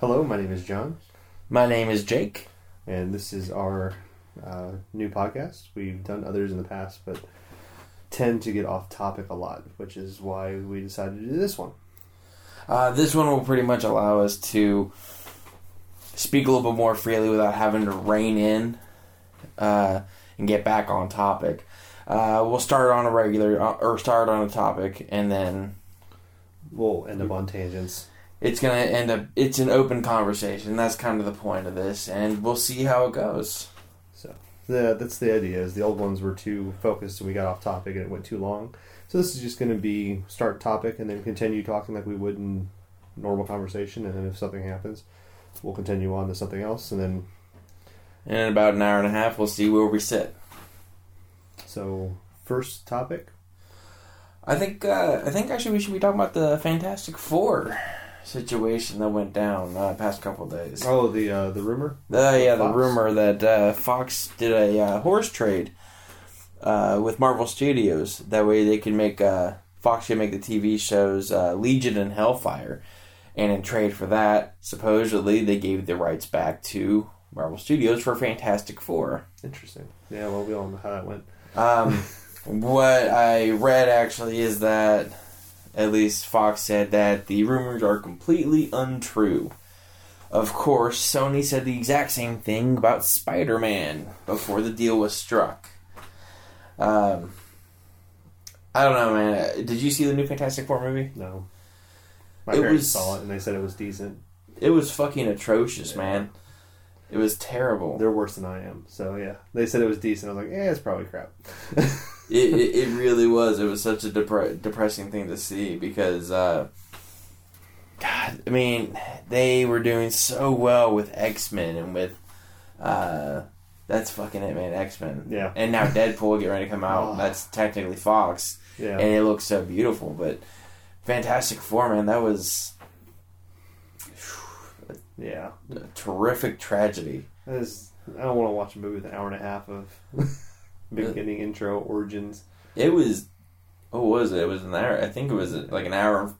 Hello, my name is John, My name is Jake. and this is our uh, new podcast. We've done others in the past, but tend to get off topic a lot, which is why we decided to do this one. Uh, this one will pretty much allow us to speak a little bit more freely without having to rein in uh, and get back on topic. Uh, we'll start on a regular uh, or start on a topic, and then We'll end up on tangents. It's gonna end up. It's an open conversation. That's kind of the point of this, and we'll see how it goes. So the, that's the idea. Is the old ones were too focused, and we got off topic, and it went too long. So this is just going to be start topic, and then continue talking like we would in normal conversation, and then if something happens, we'll continue on to something else, and then And in about an hour and a half, we'll see where we sit. so first topic. I think uh, I think actually we should be talking about the Fantastic Four situation that went down uh, past couple days. Oh, the uh, the rumor. Uh, yeah, the rumor that uh, Fox did a uh, horse trade uh, with Marvel Studios. That way they can make uh, Fox can make the TV shows uh, Legion and Hellfire, and in trade for that, supposedly they gave the rights back to Marvel Studios for Fantastic Four. Interesting. Yeah, well, we all know how that went. Um, what I read actually is that at least Fox said that the rumors are completely untrue. Of course, Sony said the exact same thing about Spider Man before the deal was struck. Um, I don't know, man. Did you see the new Fantastic Four movie? No. My It parents was- saw it and they said it was decent. It was fucking atrocious, Yeah. man. It was terrible. They're worse than I am. So yeah, they said it was decent. I was like, yeah, it's probably crap. it, it, it really was. It was such a depre- depressing thing to see because, uh, God, I mean, they were doing so well with X Men and with, uh, that's fucking it, man, X Men. Yeah. And now Deadpool getting ready to come out. Oh. That's technically Fox, yeah. and it looks so beautiful. But Fantastic Four, man, that was yeah. a terrific tragedy. That is, I don't want to watch a movie with an hour and a half of beginning, intro, origins. It was, what was it? It was an hour. I think it was like an hour and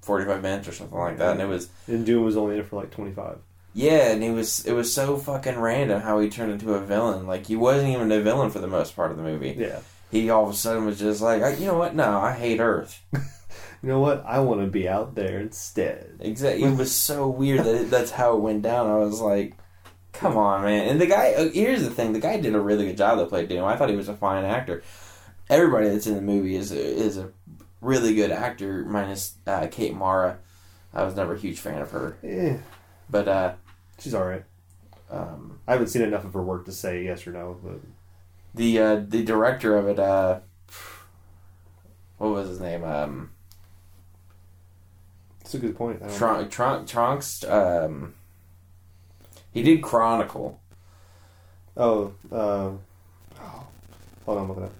forty-five minutes or something like that, and it was. And Doom was only in it for like 25. Yeah, and it was it was so fucking random how he turned into a villain. Like he wasn't even a villain for the most part of the movie. Yeah. He all of a sudden was just like, you know what? No, I hate Earth. You know what? I want to be out there instead. Exactly. It was so weird that it, that's how it went down. I was like, come on, man. And the guy. uh, Here's the thing: the guy did a really good job that played Doom. I thought he was a fine actor. Everybody that's in the movie is a, is a really good actor, minus uh, Kate Mara. I was never a huge fan of her, Yeah. but uh, She's all right. um, I haven't seen enough of her work to say yes or no, but the uh, the director of it, uh, what was his name? Um, it's a good point. Tron- Tron- Trunks. Um, he did Chronicle. Oh, uh, hold on, I'm looking up.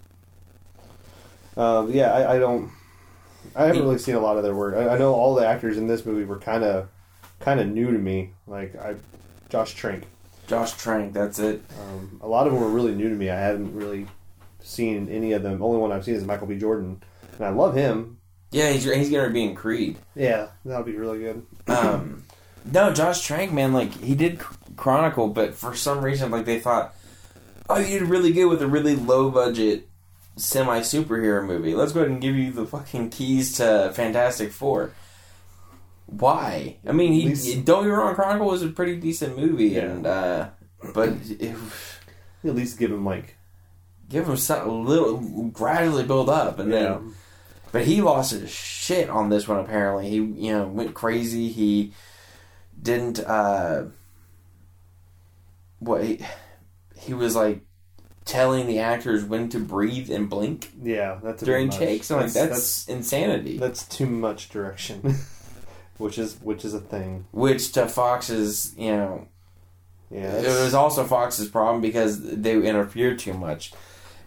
Um, yeah, I, I don't. I haven't really seen a lot of their work. I, I know all the actors in this movie were kind of, kind of new to me. Like I, Josh Trank. Josh Trank. That's it. Um, a lot of them were really new to me. I hadn't really seen any of them. Only one I've seen is Michael B. Jordan, and I love him. Yeah, he's he's gonna be in Creed. Yeah, that'll be really good. Um, no, Josh Trank, man, like he did Chronicle, but for some reason, like they thought, oh, you did really good with a really low budget semi superhero movie. Let's go ahead and give you the fucking keys to Fantastic Four. Why? I mean, he least- don't get wrong, Chronicle was a pretty decent movie, Yeah. and uh, but it, At least give him like give him some a little gradually build up, and then yeah, but he lost his shit on this one. Apparently, he you know went crazy. He didn't. uh What he, he was like telling the actors when to breathe and blink yeah. That's a during takes. I'm like that's, insanity. that's too much direction, which is which is a thing. Which to Fox's, you know, Yeah, it was also Fox's problem because they interfered too much,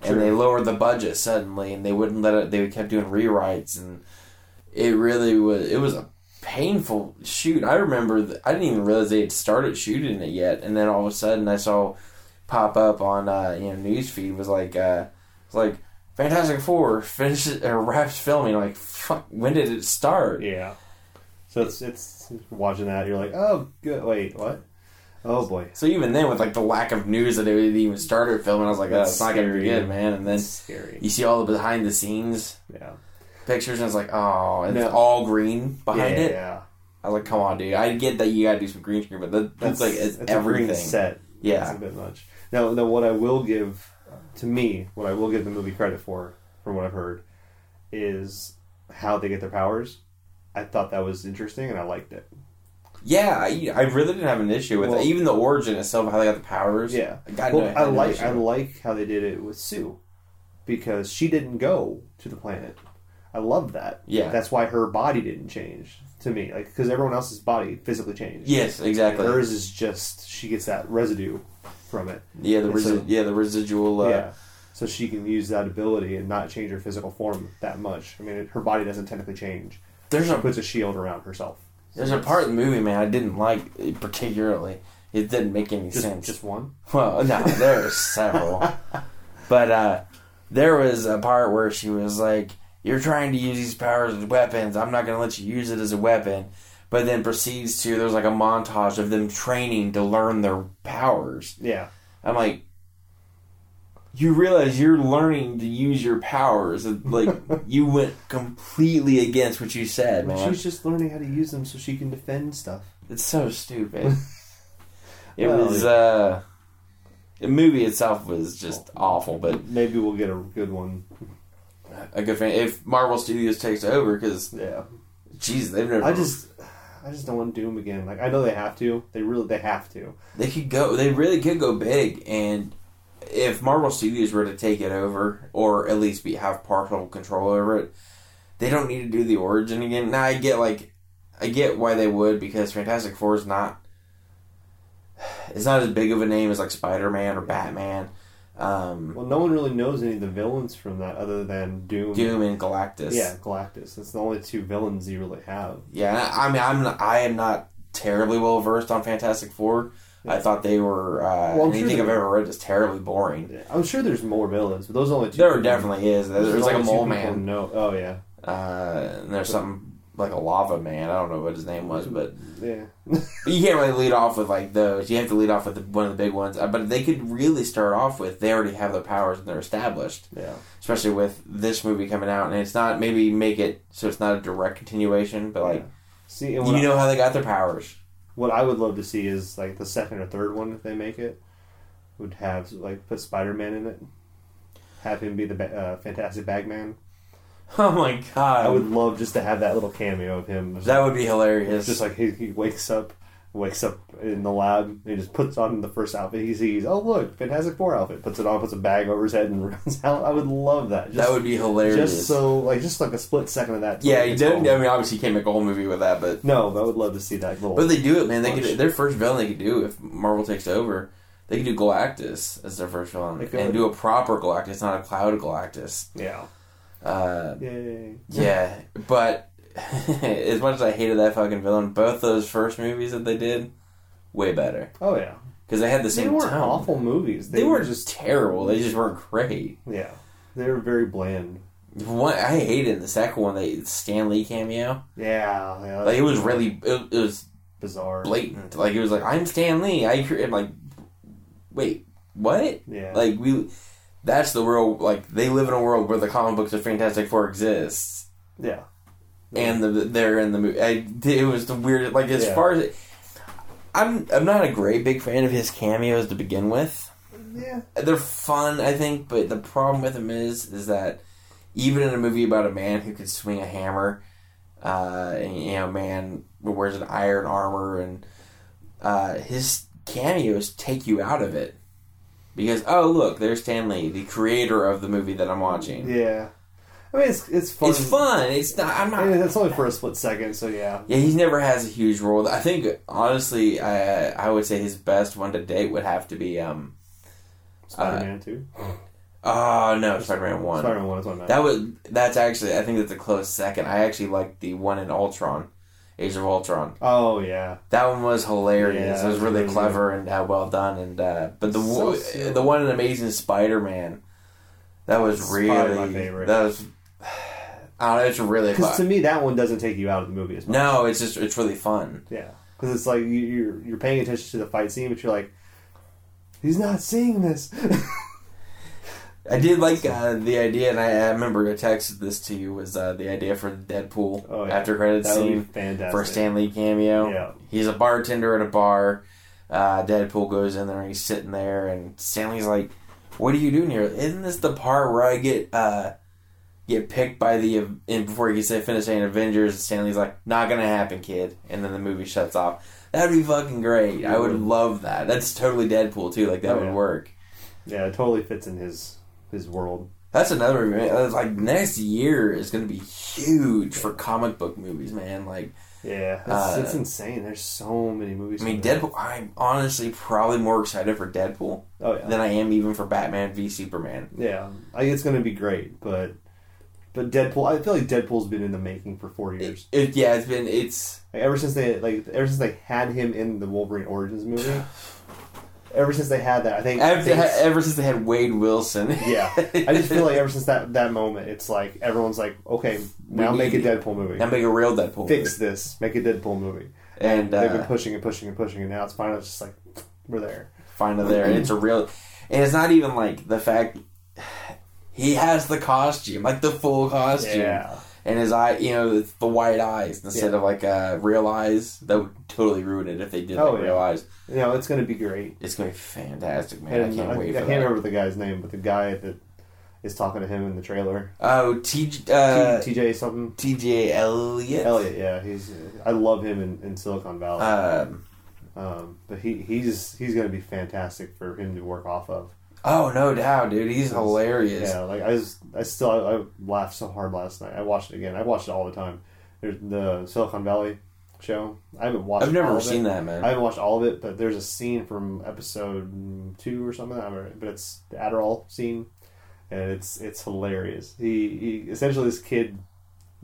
and they lowered the budget suddenly, and they wouldn't let it. They kept doing rewrites, and it really was. It was a painful shoot. I remember. th- I didn't even realize they had started shooting it yet, and then all of a sudden I saw pop up on uh, you know news feed was like uh, it's like Fantastic Four finishes or wraps filming. Like fuck, when did it start? yeah. So it's it's watching that. You're like, oh, good. Wait, what? Oh boy, So even then, with like the lack of news that it even started filming, I was like, oh, That's it's not gonna be good, man. And then scary. you see all the behind the scenes Yeah, pictures, and it's like, oh, and No. it's all green behind yeah, it. Yeah, I was like, come on, dude. I get that you gotta do some green screen, but that, that's, like it's that's a green everything. set. That's Yeah, a bit much. Now, now, what I will give to me, what I will give the movie credit for, from what I've heard, is how they get their powers. I thought that was interesting, and I liked it. yeah. I, I really didn't have an issue with Well- it. Even the origin itself, how they got the powers. Yeah. God, Well, no, I no like. I like how they did it with Sue, because she didn't go to the planet. I love that. Yeah. That's why her body didn't change to me, like because everyone else's body physically changed. Yes, exactly. And hers is just she gets that residue from it. yeah, the resi- so- yeah the residual. Uh, yeah. So she can use that ability and not change her physical form that much. I mean, it, her body doesn't technically change. There's She a puts a shield around herself. there's a part of the movie, man, I didn't like particularly. It didn't make any Just, sense. just one. Well, no, there were several. but uh, there was a part where she was like, You're trying to use these powers as weapons. I'm not going to let you use it as a weapon. But then proceeds to, there's like a montage of them training to learn their powers. Yeah. I'm like, You realize you're learning to use your powers. Like, you went completely against what you said, man. she's just learning how to use them so she can defend stuff. It's so stupid. it Well, was, uh, the movie itself was just awful, but Maybe we'll get a good one. A good fan. If Marvel Studios takes over, because Yeah. jeez, they've never. I just, I just don't want Doom again. Like I know they have to. They really, they have to. they could go. They really could go big, and if Marvel Studios were to take it over, or at least be have partial control over it, they don't need to do the origin again. Now I get like, I get why they would because Fantastic Four is not. It's not as big of a name as like Spider Man or Batman. Um, Well, no one really knows any of the villains from that other than Doom. Doom and Galactus. Yeah, Galactus. That's the only two villains you really have. Yeah, I mean, I'm not, I am not terribly well versed on Fantastic Four. I thought they were uh, Well, anything sure I've ever read is terribly boring. Yeah, I'm sure there's more villains, but those are only two. There definitely is. those are There's like a mole man, No. Oh yeah. uh, and there's something like a lava man. I don't know what his name was, but, Yeah. but you can't really lead off with like those. You have to lead off with the, one of the big ones. Uh, But they could really start off with they already have their powers and they're established. yeah. Especially with this movie coming out, and it's not maybe make it so it's not a direct continuation, but like See, and you I, know how they got their powers. what I would love to see is like the second or third one if they make it would have like put Spider Man in it, have him be the uh, Fantastic Bagman. Oh my god! I would love just to have that little cameo of him. That would be hilarious. just like he, he wakes up, wakes up in the lab, and he just puts on the first outfit he sees. Oh look, Fantastic Four outfit. Puts it on, puts a bag over his head, and runs out. I would love that. Just, that would be hilarious. just so like just like a split second of that. yeah, you don't. I mean, obviously, you can't make a whole movie with that, but No, but I would love to see that little. but they do it, man. They Push. could their first villain they could do if Marvel takes over. They could do Galactus as their first villain and do a proper Galactus, not a cloud Galactus. yeah, Uh, yay. yeah, but as much as I hated that fucking villain, both those first movies that they did, way better Oh yeah, because they had the they same weren't tone. awful movies. They, were just just terrible. They just weren't great. yeah, they were very bland. One I hated the second one. They Stan Lee cameo. Yeah, yeah Like it was really it, it was bizarre. blatant. Like it was like I'm Stan Lee. I cre-" I'm like, wait, what? Yeah, Like we, that's the world. Like they live in a world where the comic books of Fantastic Four exists, yeah, and the, they're in the movie. I, it was the weird. Like as Yeah. far as I'm, I'm not a great big fan of his cameos to begin with. yeah. They're fun, I think, but the problem with them is, is that even in a movie about a man who could swing a hammer, uh, and you know, a man who wears an iron armor, and uh, his cameos take you out of it because oh look, there's Stan Lee, the creator of the movie that I'm watching. Yeah, I mean it's it's fun. It's fun. It's not. I'm I mean, not. it's only for a split second, so yeah. Yeah, he never has a huge role. I think honestly, I I would say his best one to date would have to be um. Spider Man two. Oh no, Spider-Man one. Spider Man one is one. That was that's actually I think that's a close second. I actually like the one in Ultron, Age of Ultron. Oh yeah, That one was hilarious. Yeah, it was really really clever and uh, well done. And uh, but the So silly. the one in Amazing Spider-Man, that was That's really my favorite. that was. I don't know. It's really Because to me, that one doesn't take you out of the movie as much. No, it's just it's really fun. Yeah, because it's like you, you're you're paying attention to the fight scene, but you're like, he's not seeing this. I did like uh, the idea, and I, I remember I texted this to you was uh, the idea for the Deadpool Oh, yeah. after credits that scene for a Stan Lee cameo. Yeah. He's a bartender at a bar. Uh, Deadpool goes in there and he's sitting there, and Stan Lee's like, "What are you doing here? Isn't this the part where I get uh, get picked by the and before he can say finish saying Avengers?" And Stan Lee's like, "Not gonna happen, kid," and then the movie shuts off. That'd be fucking great. I would love that. That's totally Deadpool too. Like that Oh, would work. Yeah, it totally fits in his his world. That's another. It's Like next year is going to be huge for comic book movies, man. Like Yeah, it's, Uh, it's insane. There's so many movies. I mean, coming out. Deadpool. I'm honestly probably more excited for Deadpool Oh yeah, than I am even for Batman v Superman. yeah. I it's gonna be great, but but Deadpool. I feel like Deadpool's been in the making for four It, years. it- yeah, it's been it's Like, ever since they like ever since they had him in the Wolverine Origins movie. ever since they had that, I think. ever, they- ever since they had Wade Wilson. yeah, I just feel like ever since that that moment, it's like everyone's like, okay, now We make a Deadpool movie. now make a real Deadpool. Fix this. Make a Deadpool movie. and They've been uh, pushing and pushing and pushing, and now it's finally just like we're there. finally there, and it's a real. And it's not even like the fact he has the costume, like the full costume. Yeah, and his eye, you know, the white eyes instead Yeah. of like uh, real eyes. That would totally ruin it if they did Oh, like real yeah. eyes. you know it's gonna be great. It's gonna be fantastic, man. And I can't I, wait I for can't remember the guy's name, but the guy that is talking to him in the trailer, Oh, T, uh, T, TJ something. T.J. Elliott. Elliot, yeah, he's. I love him in, in Silicon Valley. Um, Um, but he he's he's going to be fantastic for him to work off of. Oh, no doubt, dude. He's hilarious. Yeah, like I was, I still I, I laughed so hard last night. I watched it again. I watched it all the time. There's the Silicon Valley show. I haven't watched. I've never seen that, man. I haven't watched all of it, but there's a scene from episode two or something. I remember, but it's the Adderall scene, and it's it's hilarious. He, he essentially this kid,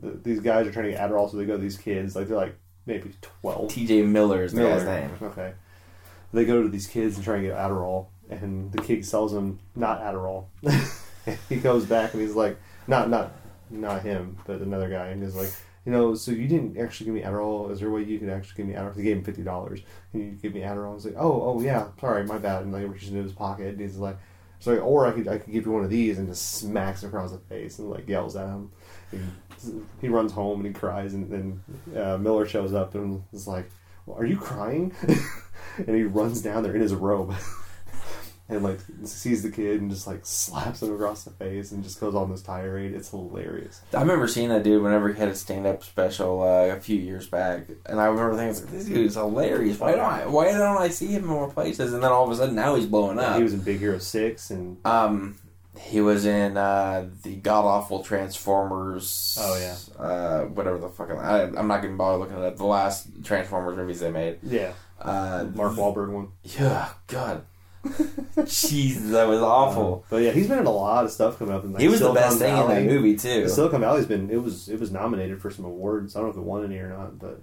th these guys are trying to get Adderall, so they go to these kids like they're like maybe twelve. T.J. Miller is Miller. name. Okay. They go to these kids and try and get Adderall, and the kid sells him not Adderall. he goes back and he's like, not not not him, but another guy, and he's like, you know, so you didn't actually give me Adderall. Is there a way you could actually give me Adderall? He gave him fifty dollars. Can you give me Adderall? He's like, oh oh yeah, sorry, my bad. And like reaches into his pocket, and he's like. So, like, or I could I could give you one of these and just smacks across the face and like yells at him. He, he runs home and he cries and then uh, Miller shows up and is like, well, "Are you crying?" and he runs down there in his robe and like sees the kid and just like slaps him across the face and just goes on this tirade. It's hilarious. I remember seeing that dude whenever he had a stand-up special uh, a few years back, and I remember thinking, "This dude is hilarious. Why don't I? Why don't I see him in more places?" And then all of a sudden, now he's blowing up. he was in Big Hero Six and Um, he was in uh, the god awful Transformers. Oh, yeah. uh, whatever the fuck. I, I'm not gonna bother looking it up. The last Transformers movies they made. yeah, Uh, Mark Wahlberg one. Yeah, God, Jesus, that was awful. Uh, but yeah, he's been in a lot of stuff coming up. In, like, he was the Silicon best thing in Valley. that movie too. Silicon Valley's been it was it was nominated for some awards. I don't know if it won any or not, but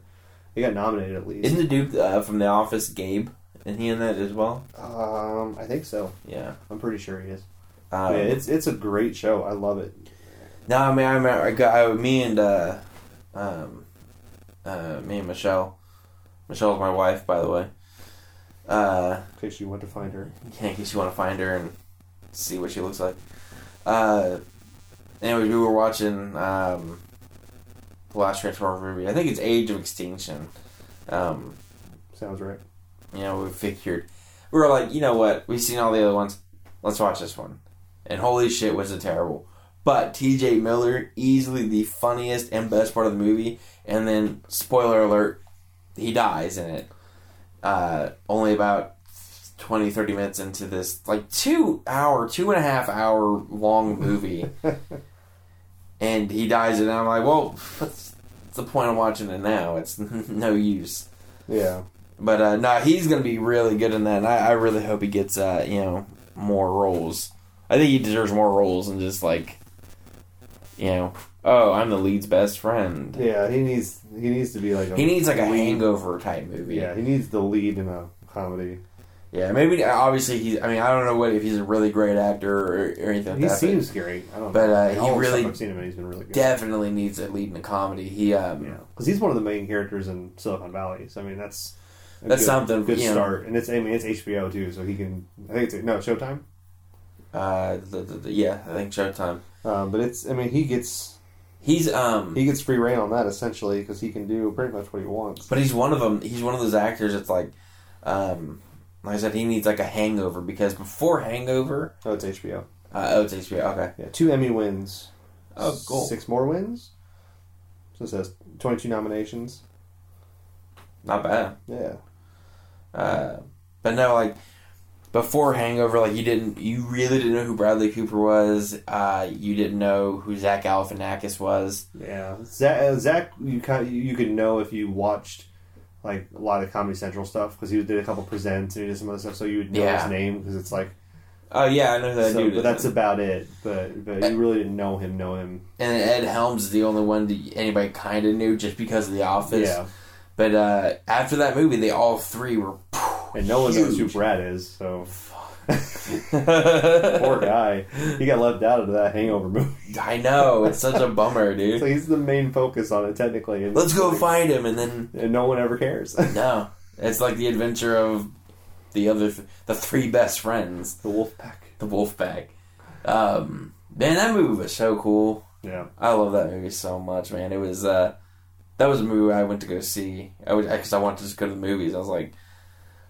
he got nominated at least. Isn't the dude uh, from The Office Gabe? Isn't he in that as well? um, I think so. Yeah. I'm pretty sure he is. Um, yeah, it's it's a great show. I love it. No, I mean, I remember, I got, I, me and, uh, um, uh, me and Michelle, Michelle's my wife, by the way, uh, In case you want to find her. Yeah, in case you want to find her and see what she looks like. Uh, anyways, we were watching, um, the last Transformers movie. I think it's Age of Extinction. Um, Sounds right. you know, we figured, we were like, you know what, we've seen all the other ones, let's watch this one. And holy shit, was it terrible. But TJ Miller, easily the funniest and best part of the movie. And then, spoiler alert, he dies in it. Uh, only about 20, 30 minutes into this, like, two hour, two and a half hour long movie. and he dies. And I'm like, well, what's the point of watching it now? It's no use. Yeah. But uh, no, he's gonna be really good in that, and I, I really hope he gets uh, you know more roles. I think he deserves more roles than just like, you know, oh, I'm the lead's best friend. Yeah, he needs he needs to be like a He needs like a hangover type movie. Yeah, he needs the lead in a comedy. Yeah, maybe obviously he's. I mean, I don't know what if he's a really great actor or, or anything like He that. seems great. I don't but, know. uh, he really I've seen him he's been really good. definitely needs a lead in a comedy. He um, Yeah, because he's one of the main characters in Silicon Valley. So I mean, that's a That's good, something, Good you know. start, and it's I mean it's HBO too, so he can. I think it's no Showtime. uh, the, the, the- yeah, I think Showtime. Um, but it's I mean he gets He's um, he gets free reign on that essentially because he can do pretty much what he wants. but he's one of them. He's one of those actors that's like, um, like I said, he needs like a hangover because before Hangover, Oh, it's HBO. uh, oh, it's HBO. Okay, Yeah, two Emmy wins. Oh, cool. Six more wins. So it says twenty-two nominations. not bad. Yeah. Uh, but no, like before Hangover, like you didn't, you really didn't know who Bradley Cooper was. Uh, you didn't know who Zach Galifianakis was. Yeah, Zach, uh, Zach you kind you could know if you watched like a lot of Comedy Central stuff because he did a couple presents and he did some other stuff, so you would know Yeah. his name because it's like. Oh yeah, I know that so, dude. but that's about it. But but you really didn't know him. Know him. and Ed Helms is the only one that anybody kind of knew just because of The Office. Yeah, But uh, after that movie, they all three were. And no one knows who Brad is. So poor guy, he got left out of that Hangover movie. I know it's such a bummer, dude. So he's the main focus on it technically. And Let's go find him, and then And no one ever cares. no, it's like the adventure of the other, th- the three best friends, the Wolf Pack. the Wolfpack. Um, man, that movie was so cool. Yeah. I love that movie so much, man. It was uh, that was a movie I went to go see. I because I wanted to just go to the movies. I was like,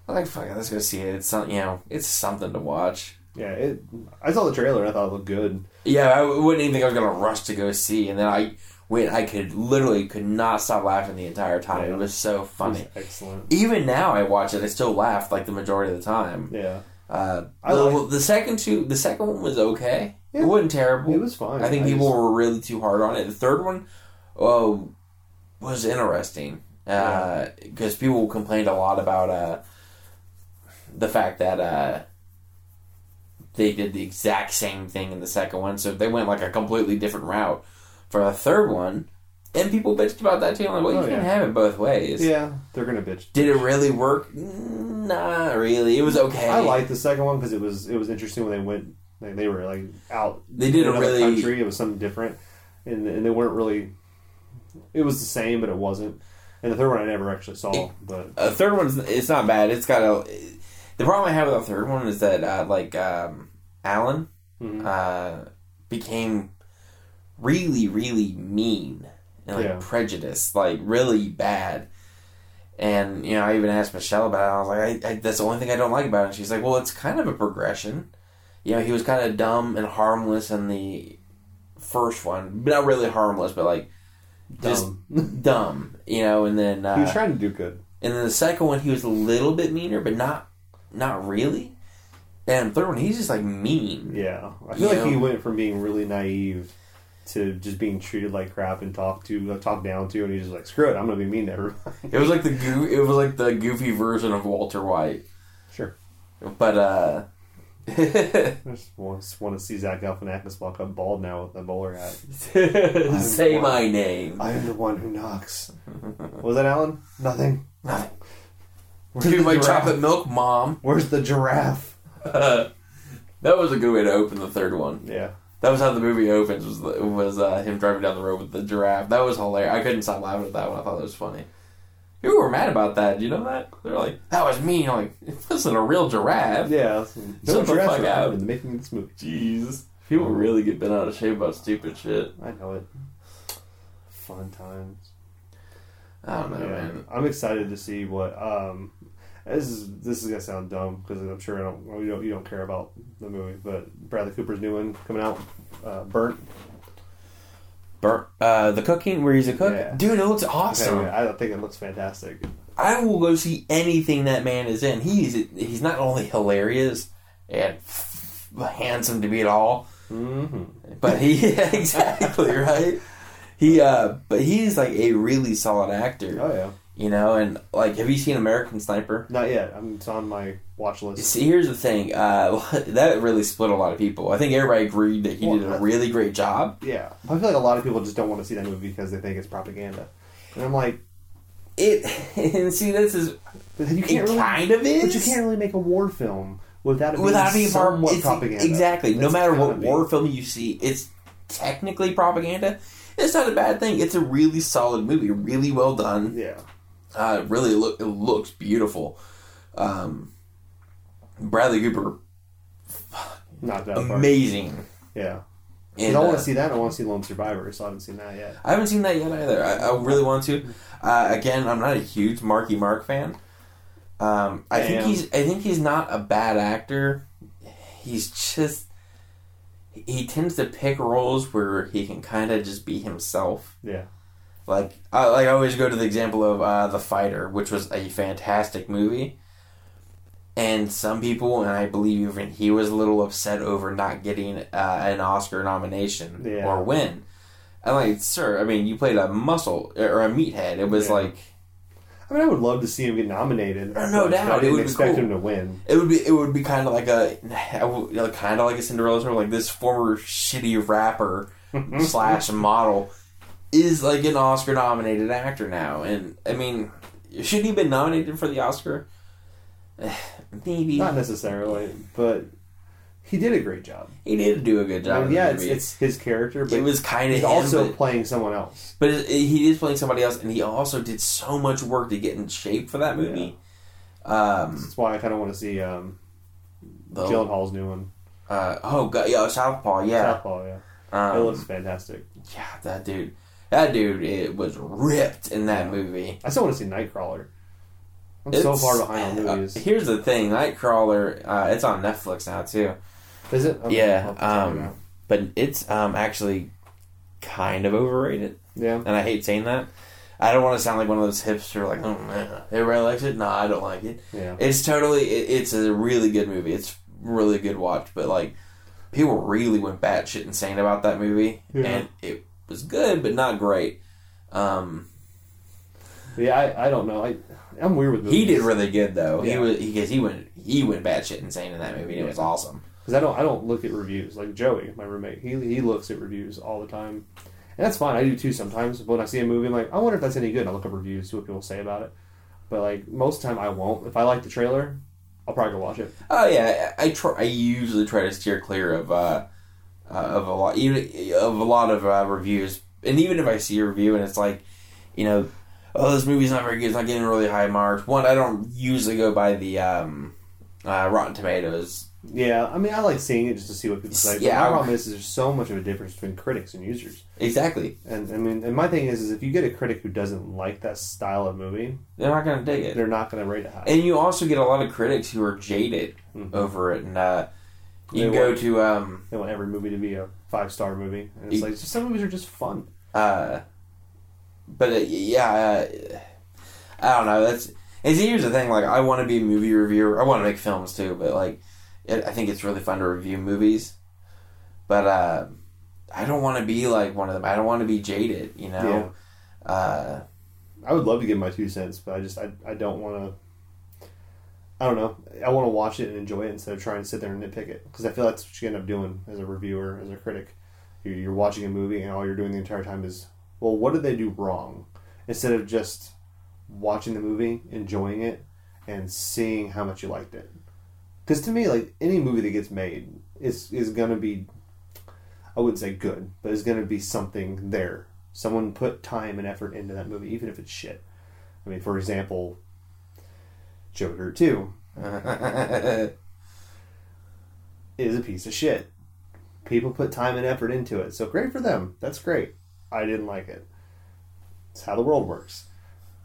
I was like fuck it, let's go see it. It's some, you know, it's something to watch. Yeah, it. I saw the trailer. and I thought it looked good. Yeah, I wouldn't even think I was gonna rush to go see, and then I went. I could literally could not stop laughing the entire time. Yeah. It was so It was funny. excellent. Even now, I watch it. I still laugh like the majority of the time. Yeah, Uh, I the, like- the second two, the second one was okay. Yeah. It wasn't terrible. it was fine. I think people just- were really too hard on it. The third one, oh, was interesting because people complained a lot about uh, the fact that uh, they did the exact same thing in the second one, so they went like a completely different route for the third one, and people bitched about that too. I'm like, well, you Oh, can't yeah. have it both ways. Yeah, they're gonna bitch. Did it really work? Not really. It was okay. I liked the second one because it was it was interesting when they went. Like, they were like out. They did in a another really- country. It was something different, and and they weren't really. It was the same, but it wasn't. And the third one I never actually saw, but A third one's it's not bad. It's got a. The problem I have with the third one is that uh, like um, Alan mhm. uh, became really really mean and like Yeah. prejudiced, like really bad. And you know, I even asked Michelle about it. I was like, I, I, "That's the only thing I don't like about it." And she's like, "Well, it's kind of a progression." You know, he was kind of dumb and harmless in the first one, but not really harmless, but like just dumb. dumb. You know, and then uh, he was trying to do good. and then the second one, he was a little bit meaner, but not not really. And third one, he's just like mean. Yeah, I feel You like he went from being really naive to just being treated like crap and talked to, uh, talked down to, and he's just like, "Screw it, I'm gonna be mean to everybody." It was like the goo. It was like the goofy version of Walter White. Sure. But uh, I just want, want to see Zach Galifianakis walk up bald now with a bowler hat. say my name. I am the one who knocks. Was that Alan? Nothing. Nothing. Where's Give me my giraffe? chocolate milk, mom. Where's the giraffe? that was a good way to open the third one. Yeah. That was how the movie opens. Was was uh, him driving down the road with the giraffe? That was hilarious. I couldn't stop laughing at that one. I thought it was funny. People were mad about that. You know that? They're like, "That was mean." I'm like, it wasn't a real giraffe. Yeah. No the giraffes fuck were up. harmed in the making of this movie. Jeez, people really get bent out of shape about stupid shit. I know it. Fun times. I don't know, Yeah. man. I'm excited to see what. Um, this is this is gonna sound dumb because I'm sure I don't well, you don't you don't care about the movie, but Bradley Cooper's new one coming out, uh, Burnt. Burnt, uh, the cooking where he's a cook, Yeah. dude. It looks awesome. I think it looks fantastic. I will go see anything that man is in. He's he's not only hilarious and f- handsome to be at all, Mm-hmm. but he exactly right. He uh, but he's like a really solid actor, Oh yeah, you know. And like, have you seen American Sniper? not yet. I'm, it's on my watch list. See, here's the thing. Uh, that really split a lot of people. I think everybody agreed that he Well, did a really great job. Yeah, I feel like a lot of people just don't want to see that movie because they think it's propaganda, and I'm like, It and see this is you It can't really, kind of is. but you can't really make a war film without it without being somewhat propaganda. Exactly. no matter what war film you see, it's technically propaganda. It's not a bad thing. It's a really solid movie, really well done. Yeah, Uh, it really look it looks beautiful. Um, Bradley Cooper, not that amazing. Yeah, And, I want uh, to see that. I want to see Lone Survivor, so I haven't seen that yet. I haven't seen that yet either. I, I really want to. Uh, again, I'm not a huge Marky Mark fan. Um, I think he's. I think he's not a bad actor. He's just. He tends to pick roles where he can kind of just be himself. Yeah, Like, I like I always go to the example of uh, the Fighter, which was a fantastic movie. And some people, and I believe even he was a little upset over not getting uh, an Oscar nomination Yeah. or win. I'm like, sir, I mean, you played a muscle or a meathead. It was Yeah. like I mean, I would love to see him get nominated. Oh, no doubt, I didn't would expect cool. him to win. it would be. It would be kind of like a, kind of like a Cinderella story. Like this former shitty rapper slash model is like an Oscar nominated actor now, and I mean, shouldn't he have been nominated for the Oscar? Maybe Not necessarily, but he did a great job. he did do a good I job. mean, yeah, it's, it's his character, but it was kind of also but, playing someone else. but it, he is playing somebody else, and he also did so much work to get in shape for that movie. Um, That's why I kind of want to see um, the, Gyllenhaal's new one. uh, oh god, yeah, Southpaw, yeah, Southpaw, yeah. um, it looks fantastic. yeah, that dude, that dude, it was ripped in that movie. I still want to see Nightcrawler. I'm so far behind on uh, movies. here's the thing, Nightcrawler, uh, it's on Netflix now too. Is it? Okay, yeah, I'll have to check it um, but it's um actually kind of overrated, yeah. and I hate saying that. I don't want to sound like one of those hipster, like, oh man, everybody likes it. No, I don't like it. Yeah. It's totally, it, it's a really good movie. It's really good watch, but like, people really went batshit insane about that movie, Yeah. and it was good, but not great. Um, Yeah, I, I don't know. I I'm weird with movies. he did really good though. He was because he went he went batshit insane in that movie. and It was awesome. because I don't I don't look at reviews like Joey, my roommate. He he looks at reviews all the time, and that's fine. I do too sometimes. But when I see a movie, I'm like, I wonder if that's any good. I look up reviews, see what people say about it. But like most of the time, I won't. If I like the trailer, I'll probably go watch it. Oh yeah, I, I try. I usually try to steer clear of uh, uh, of a lot, even of a lot of uh, reviews. And even if I see a review and it's like, you know, oh this movie's not very good, it's not getting really high marks. One, I don't usually go by the um, uh, Rotten Tomatoes. Yeah, I mean, I like seeing it just to see what people say. But Yeah, my I- problem is, is there's so much of a difference between critics and users. Exactly, And I mean, and my thing is, is if you get a critic who doesn't like that style of movie, they're not going to dig it. they're not going to rate it high. And you also get a lot of critics who are jaded Mhm. over it, and uh, you can go want- to um, They want every movie to be a five star movie, and it's E- like some movies are just fun. Uh, but uh, yeah, uh, I don't know. That's and see, here's the thing. Like, I want to be a movie reviewer. I want to make films too, but like, it, I think it's really fun to review movies. But uh, I don't want to be like one of them. I don't want to be jaded. You know. Uh, I would love to give my two cents, but I just I, I don't want to. I don't know. I want to watch it and enjoy it instead of trying to sit there and nitpick it because I feel that's what you end up doing as a reviewer, as a critic. You're, you're watching a movie and all you're doing the entire time is, well, what did they do wrong? Instead of just watching the movie, enjoying it, and seeing how much you liked it. Because to me, like any movie that gets made is is gonna be, I wouldn't say good, but it's gonna be something there. Someone put time and effort into that movie, even if it's shit. I mean, for example, Joker Two is a piece of shit. People put time and effort into it, so great for them. That's great. I didn't like it. It's how the world works.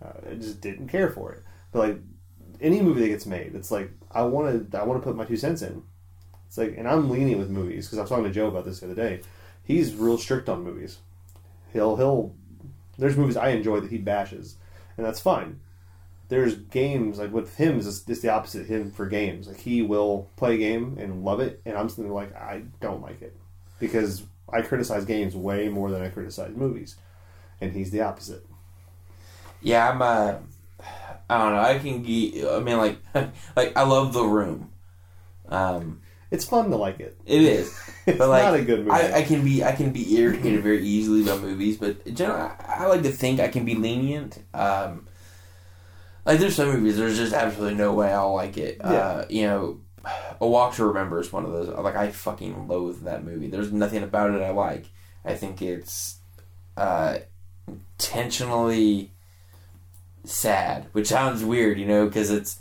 Uh, I just didn't care for it. But like any movie that gets made, it's like I want to. I want to put my two cents in. It's like, and I'm lenient with movies because I was talking to Joe about this the other day. He's real strict on movies. He'll he'll. There's movies I enjoy that he bashes, and that's fine. There's games like with him is just the opposite. of Him for games, like he will play a game and love it, and I'm sitting like I don't like it because I criticize games way more than I criticize movies, and he's the opposite. yeah, I'm. Uh, I don't know. I can. ge- I mean, like, like I love The Room. Um, It's fun to like it. it is. It's But, like, not a good movie. I, I can be I can be irritated very easily by movies, but generally I, I like to think I can be lenient. Um, like there's some movies there's just absolutely no way I'll like it. Yeah. Uh, you know, A Walk to Remember is one of those. Like I fucking loathe that movie. There's nothing about it I like. I think it's uh, intentionally sad, which sounds weird, you know, because it's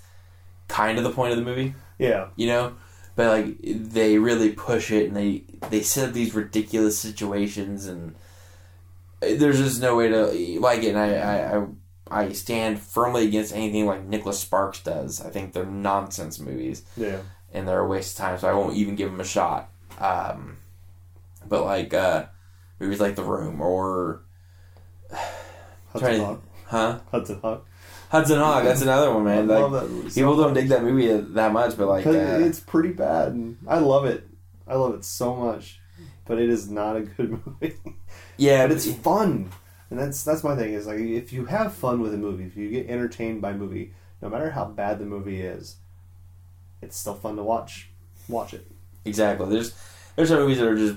kind of the point of the movie, Yeah, you know. But like they really push it, and they they set up these ridiculous situations, and there's just no way to like it. And I I, I stand firmly against anything like Nicholas Sparks does. I think they're nonsense movies yeah. and they're a waste of time, so I won't even give them a shot. Um, but like uh, movies like The Room or Hudson to- Hawk. huh Hudson Hawk. Hudson Hawk. That's another one, man. I love Like that movie. so people don't much. dig that movie that much, but like uh, it's pretty bad. And I love it. I love it so much, but it is not a good movie. yeah, but it's fun, and that's that's my thing. Is like if you have fun with a movie, if you get entertained by a movie, no matter how bad the movie is, it's still fun to watch. Watch it. exactly. There's there's some movies that are just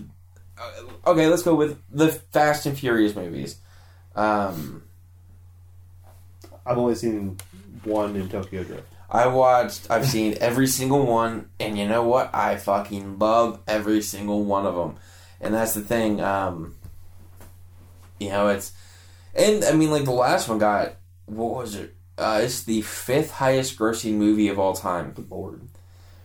uh, okay. Let's go with the Fast and Furious movies. Um, I've only seen one in Tokyo Drift. I watched, I've seen every single one, and you know what? I fucking love every single one of them. And that's the thing, um, you know, it's, and I mean, like the last one got, what was it? Uh, it's the fifth highest grossing movie of all time. The board.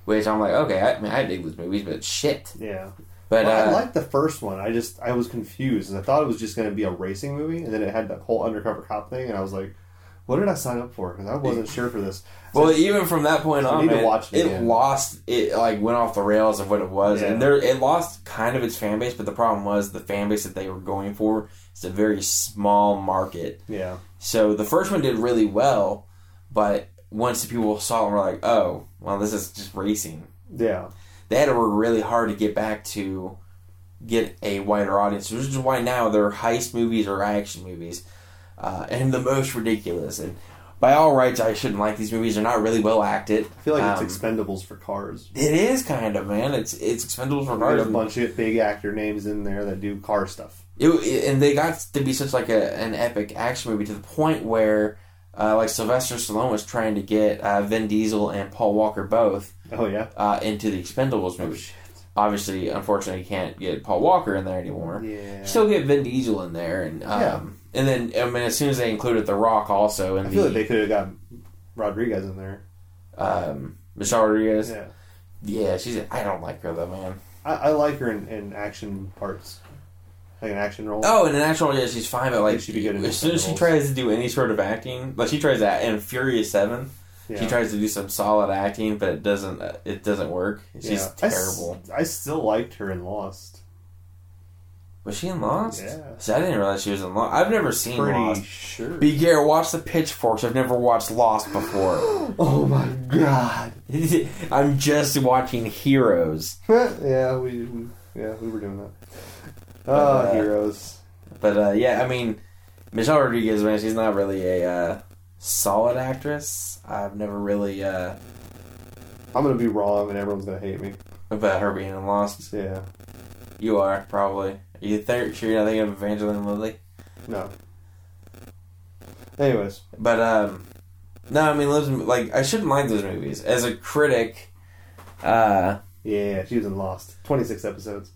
Which I'm like, okay, I, I mean, I dig these movies, but shit. Yeah. But, Well, I uh, liked the first one. I just I was confused. and I thought it was just going to be a racing movie, and then it had that whole undercover cop thing, and I was like, "What did I sign up for?" Because I wasn't sure for this. So- well, even from that point So on, man, watch it it lost. It like went off the rails of what it was, Yeah. and there it lost kind of its fan base. But the problem was the fan base that they were going for is a very small market. yeah, So the first one did really well, but once the people saw it, were like, "Oh, well, this is just racing." yeah, They had to work really hard to get back to get a wider audience, which is why now they're heist movies or action movies, uh, and the most ridiculous. And by all rights, I shouldn't like these movies. They're not really well acted. I feel like Um, it's Expendables for cars. It is kind of man. It's it's Expendables for cars. a bunch of big actor names in there that do car stuff. It, and they got to be such like a, an epic action movie to the point where, uh, like Sylvester Stallone was trying to get uh, Vin Diesel and Paul Walker both Oh yeah. uh, into the Expendables Oh movie. shit. Obviously, unfortunately, you can't get Paul Walker in there anymore. Yeah. Still get Vin Diesel in there, and um, Yeah. And then I mean, as soon as they included The Rock also in I the feel like they could have got Rodriguez in there. um, Michelle Rodriguez, Yeah. yeah, she's I don't like her though, man. I, I like her in, in action parts, like an action role. Oh, in an actual, yeah, she's fine, but like she'd be good as soon as she tries to do any sort of acting, like she tries that in Furious Seven, yeah. she tries to do some solid acting, but it doesn't. uh, It doesn't work. She's Yeah. Terrible. I, still liked her in Lost. Was she in Lost? Yeah. See, I didn't realize she was in Lost. I've never seen Pretty Lost. sure. Be careful. Watch the pitchforks. I've never watched Lost before. oh my god. I'm just watching Heroes. yeah, we, we yeah we were doing that. Oh, uh, heroes. But uh, yeah, I mean, Michelle Rodriguez, man, she's not really a uh, solid actress. I've never really uh, I'm gonna be wrong, and everyone's gonna hate me. about her being in Lost. Yeah. You are probably. You think sure you're not thinking of Evangeline Lilly? No. Anyways, But um, no, I mean, like I shouldn't like those movies as a critic. Uh, yeah, she was in Lost. 26 episodes.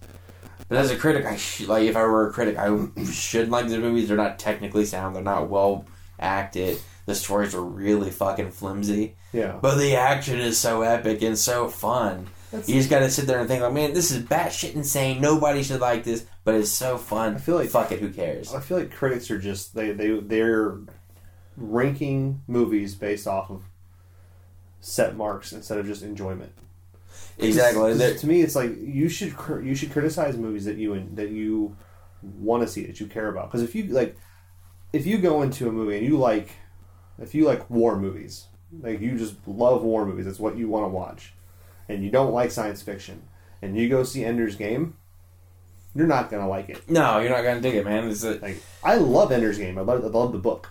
but as a critic, I sh- like if I were a critic, I shouldn't like those movies. They're not technically sound. They're not well acted. The stories are really fucking flimsy. Yeah. But the action is so epic and so fun. That's- You just gotta sit there and think, like, man, this is batshit insane. Nobody should like this, but it's so fun. I feel like- fuck it, who cares? I feel like critics are just they they they're ranking movies based off of set marks instead of just enjoyment. Exactly. Because They're- To me, it's like you should cr- you should criticize movies that you that you want to see that you care about. Because if you like, if you go into a movie and you like, if you like war movies, like you just love war movies, that's what you want to watch, and you don't like science fiction, and you go see Ender's Game, you're not gonna like it. No, you're not gonna dig it, man. It's a, Like I love Ender's Game. I love I love the book.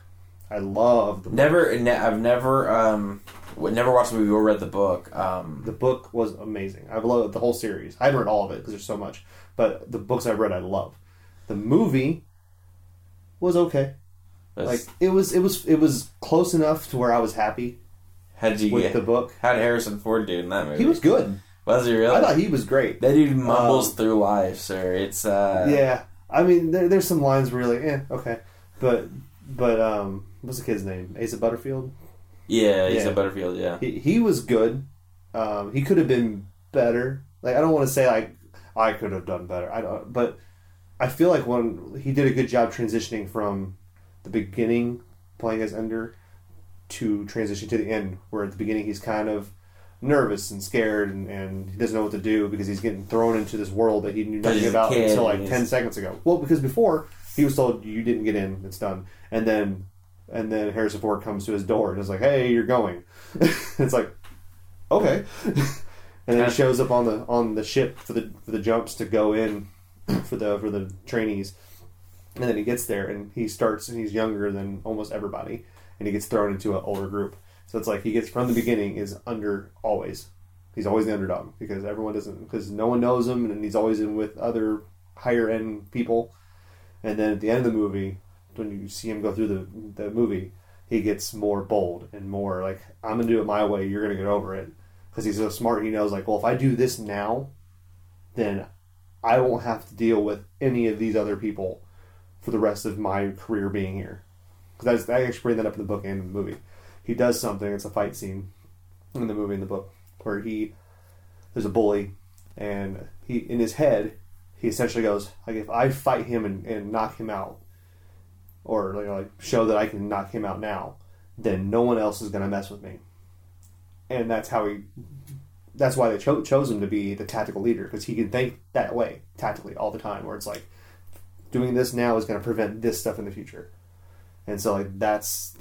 I love the book. never. Ne- I've never. Um, never watched the movie or read the book. Um, The book was amazing. I've loved the whole series. I haven't read all of it because there's so much, but the books I've read I love. The movie was okay. Like it was, it was, it was close enough to where I was happy how did you with get? the book. how did Harrison Ford do in that movie? He was good. Was he really? I thought he was great. that dude mumbles Um, through life, sir. It's uh. yeah, I mean, there, there's some lines really like, eh, okay, but but um, what's the kid's name? Asa Butterfield. Yeah, he's Yeah. Butterfield. Yeah. He he was good. Um, he could have been better. Like I don't want to say like I could have done better. I don't, but I feel like when he did a good job transitioning from the beginning playing as Ender to transition to the end, where at the beginning he's kind of nervous and scared and, and he doesn't know what to do because he's getting thrown into this world that he knew nothing about until like 10 seconds ago. Well, because before he was told you didn't get in, it's done. And then and then Harrison Ford comes to his door and is like, "Hey, you're going." it's like, "Okay." and then he shows up on the on the ship for the for the jumps to go in for the for the trainees. And then he gets there and he starts and he's younger than almost everybody and he gets thrown into an older group. So it's like he gets from the beginning is under always. He's always the underdog because everyone doesn't because no one knows him and he's always in with other higher end people. And then at the end of the movie, when you see him go through the the movie, he gets more bold and more like I'm gonna do it my way. You're gonna get over it because he's so smart. He knows like, well, if I do this now, then I won't have to deal with any of these other people for the rest of my career being here. Because I actually bring that up in the book and in the movie. He does something. It's a fight scene in the movie and the book where he there's a bully and he in his head he essentially goes like if I fight him and, and knock him out or like, like show that I can knock him out now, then no one else is gonna mess with me. And that's how he. That's why they cho- chose him to be the tactical leader because he can think that way tactically all the time. Where it's like doing this now is going to prevent this stuff in the future, and so like that's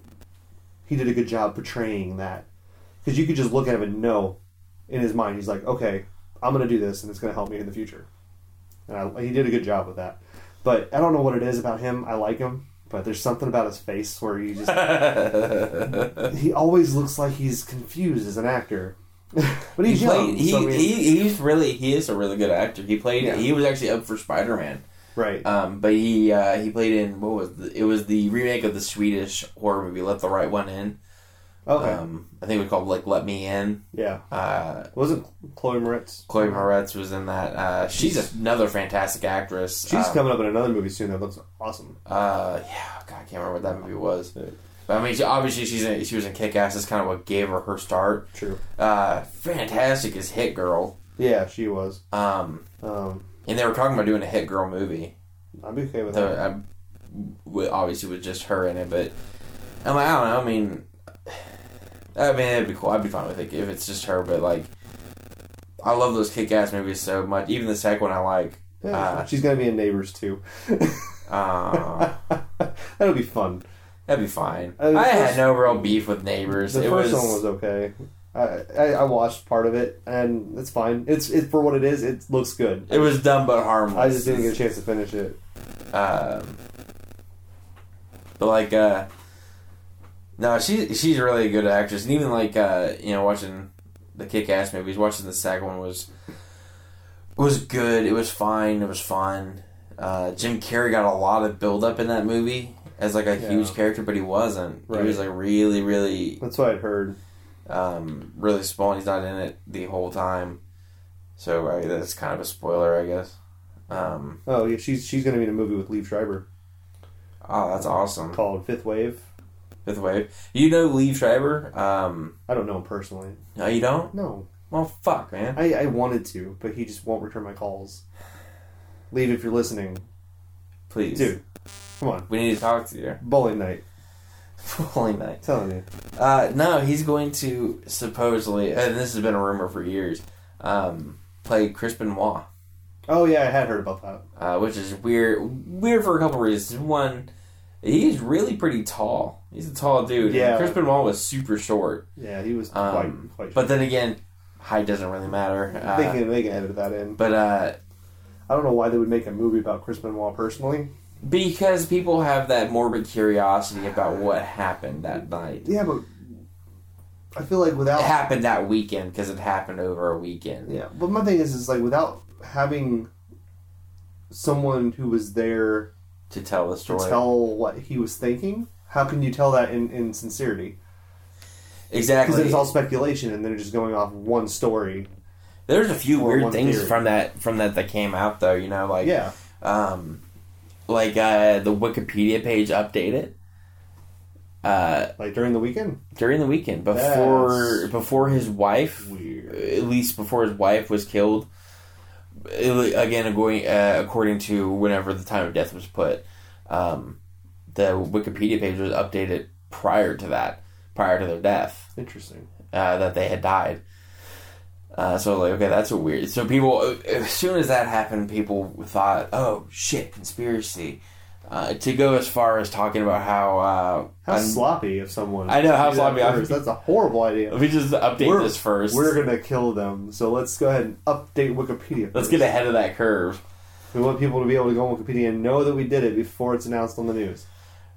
he did a good job portraying that because you could just look at him and know in his mind he's like, okay, I'm going to do this and it's going to help me in the future, and I, he did a good job with that. But I don't know what it is about him. I like him, but there's something about his face where he just he always looks like he's confused as an actor. but he's he young. He, so I mean- he he's really he is a really good actor. He played. Yeah. He was actually up for Spider Man. Right. Um, but he uh, he played in what was the, it was the remake of the Swedish horror movie Let the Right One In. Okay. Um, I think it was called like Let Me In. yeah. Uh, Wasn't Chloe Moretz? Chloe Moretz was in that. Uh, she's another fantastic actress. She's Um, coming up in another movie soon that looks awesome. Uh, yeah, God, I can't remember what that movie was. Yeah. But I mean, she, obviously she's in, she was in Kick Ass. That's kind of what gave her her start. True. Uh, fantastic as Hit Girl. Yeah, she was. Um, Um, and they were talking about doing a Hit Girl movie. I'd be okay with The, that. with- obviously with just her in it, but I'm like, I don't know. I mean, I mean, it'd be cool. I'd be fine with it if it's just her. But like, I love those Kick Ass movies so much. Even the second one, I like. Yeah, uh, she's gonna be in Neighbors too. Uh, That'll be fun. that'd be fine. Uh, the I had first- no real beef with Neighbors. The it first was, one was okay. I, I I watched part of it and it's fine. It's it for what it is. It looks good. It was dumb but harmless. I just didn't get a chance to finish it. Um, but like, uh, no, she she's really a really good actress, and even like uh, you know, watching the Kick Ass movies, watching the second one was was good. It was fine. It was fun. Uh, Jim Carrey got a lot of build up in that movie as like a Yeah. huge character, but he wasn't. He was like really, really, That's what I'd heard. Um, really small. He's not in it the whole time, so that's kind of a spoiler, I guess. Um, Oh yeah, she's she's gonna be in a movie with Liev Schreiber oh, that's awesome. called Fifth Wave. Fifth Wave. You know Liev Schreiber? Um, I don't know him personally. no, you don't? No, Well, fuck, man. I, I wanted to, but he just won't return my calls. Liev if you're listening, Please. dude. Come on, We need to talk to you. bowling night. Holy night. telling you. Uh, no, he's going to supposedly, and this has been a rumor for years, um, play Chris Benoit, Oh yeah, I had heard about that. uh, which is weird. Weird for a couple reasons. One, he's really pretty tall. He's a tall dude. Yeah. And Chris Benoit was super short. Yeah, he was Um, quite quite. But then again, height doesn't really matter. they Uh, can they can edit that in. but uh, I don't know why they would make a movie about Chris Benoit personally. Because people have that morbid curiosity about what happened that night. Yeah, but I feel like It without happened that weekend because it happened over a weekend. yeah, but my thing is is like without having someone who was there To tell the to story. tell what he was thinking, how can you tell that in, in sincerity? Exactly. Because it's all speculation, and they're just going off one story. There's a few weird things theory. from that from that that came out though. You know, like Yeah, um, like uh, the Wikipedia page updated uh, like during the weekend. during the weekend before That's before his wife, Weird. at least before his wife was killed. Again, going uh, according to whenever the time of death was put, um, the Wikipedia page was updated prior to that, prior to their death. Interesting. uh, that they had died. Uh, so like, okay, that's a weird. So people, as soon as that happened, people thought, "Oh shit, conspiracy." Uh, to go as far as talking about how uh, How I'm- sloppy of someone. I know, how that sloppy. First. That's a horrible idea. let me just update We're- this 1st We're gonna kill them, so let's go ahead and update Wikipedia. Let's get ahead of that curve. We want people to be able to go on Wikipedia and know that we did it before it's announced on the news.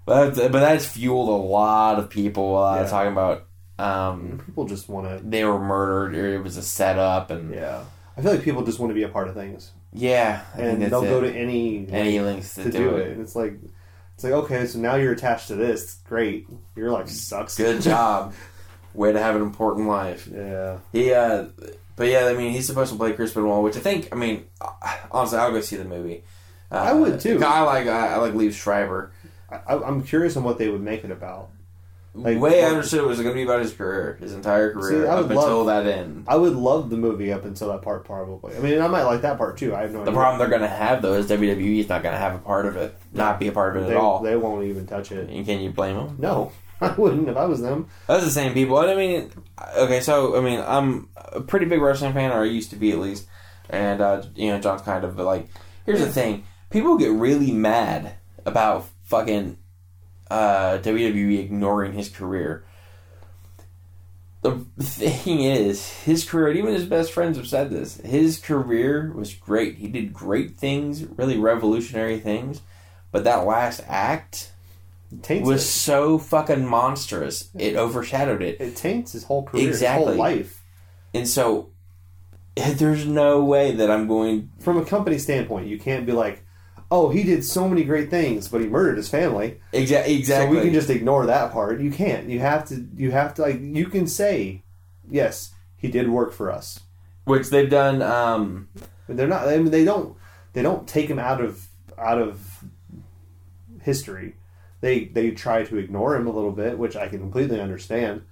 But but that's fueled a lot of people uh, Yeah. talking about um, People just want to. they were murdered or it was a setup and Yeah, I feel like people just want to be a part of things, yeah, I and they'll it. go to any any links to, to do it. And it's like, it's like okay, so now you're attached to this. Great, your life sucks. Good job. Way to have an important life. Yeah, He, uh, but yeah, I mean, he's supposed to play Chris Benoit, which I think, I mean, honestly, I'll go see the movie. Uh, I would, too. I like, I, like Liev Schreiber. I, I'm curious on what they would make it about. Like, Way I understood it was going to be about his career, his entire career, See, I up would until love- that end. I would love the movie up until that part, probably. I mean, I might like that part too. I have no The idea. problem they're going to have, though, is WWE is not going to have a part of it, not be a part of it they, at all. they won't even touch it. And Can you blame them? No, I wouldn't if I was them. That's the same people. And I mean, okay, so I mean, I'm a pretty big wrestling fan, or I used to be at least. And uh, you know, John's kind of like, here's the thing: people get really mad about fucking uh, WWE ignoring his career. The thing is, his career, and even his best friends have said this. His career was great. He did great things, really revolutionary things. But that last act taints was it. so fucking monstrous. It overshadowed it. It taints his whole career, Exactly. his whole life. And so there's no way that I'm going From a company standpoint, you can't be like, "Oh, he did so many great things, but he murdered his family." exa- exactly. So we can just ignore that part. You can't. You have to. You have to. Like you can say, "Yes, he did work for us." which they've done um But they're not. I mean, they don't. They don't take him out of out of history. They they try to ignore him a little bit, which I can completely understand.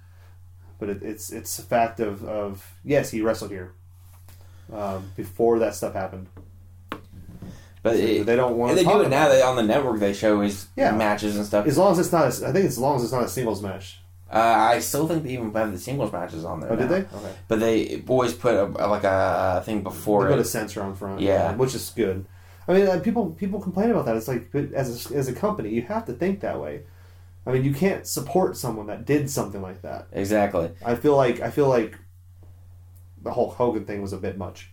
But it, it's it's a fact of, of yes, he wrestled here um, before that stuff happened. But it, they don't want and they do it now they on the network they show his Yeah. matches and stuff As long as it's not, a, I think as long as it's not a singles match. uh, I still think they even have the singles matches on there Oh, did they? Okay. but they always put a, like a, thing before They put it a censor on front, Yeah. which is good. I mean, uh, people people complain about that. It's like, but as a, as a company, you have to think that way. I mean, you can't support someone that did something like that. exactly I feel like I feel like the whole Hogan thing was a bit much.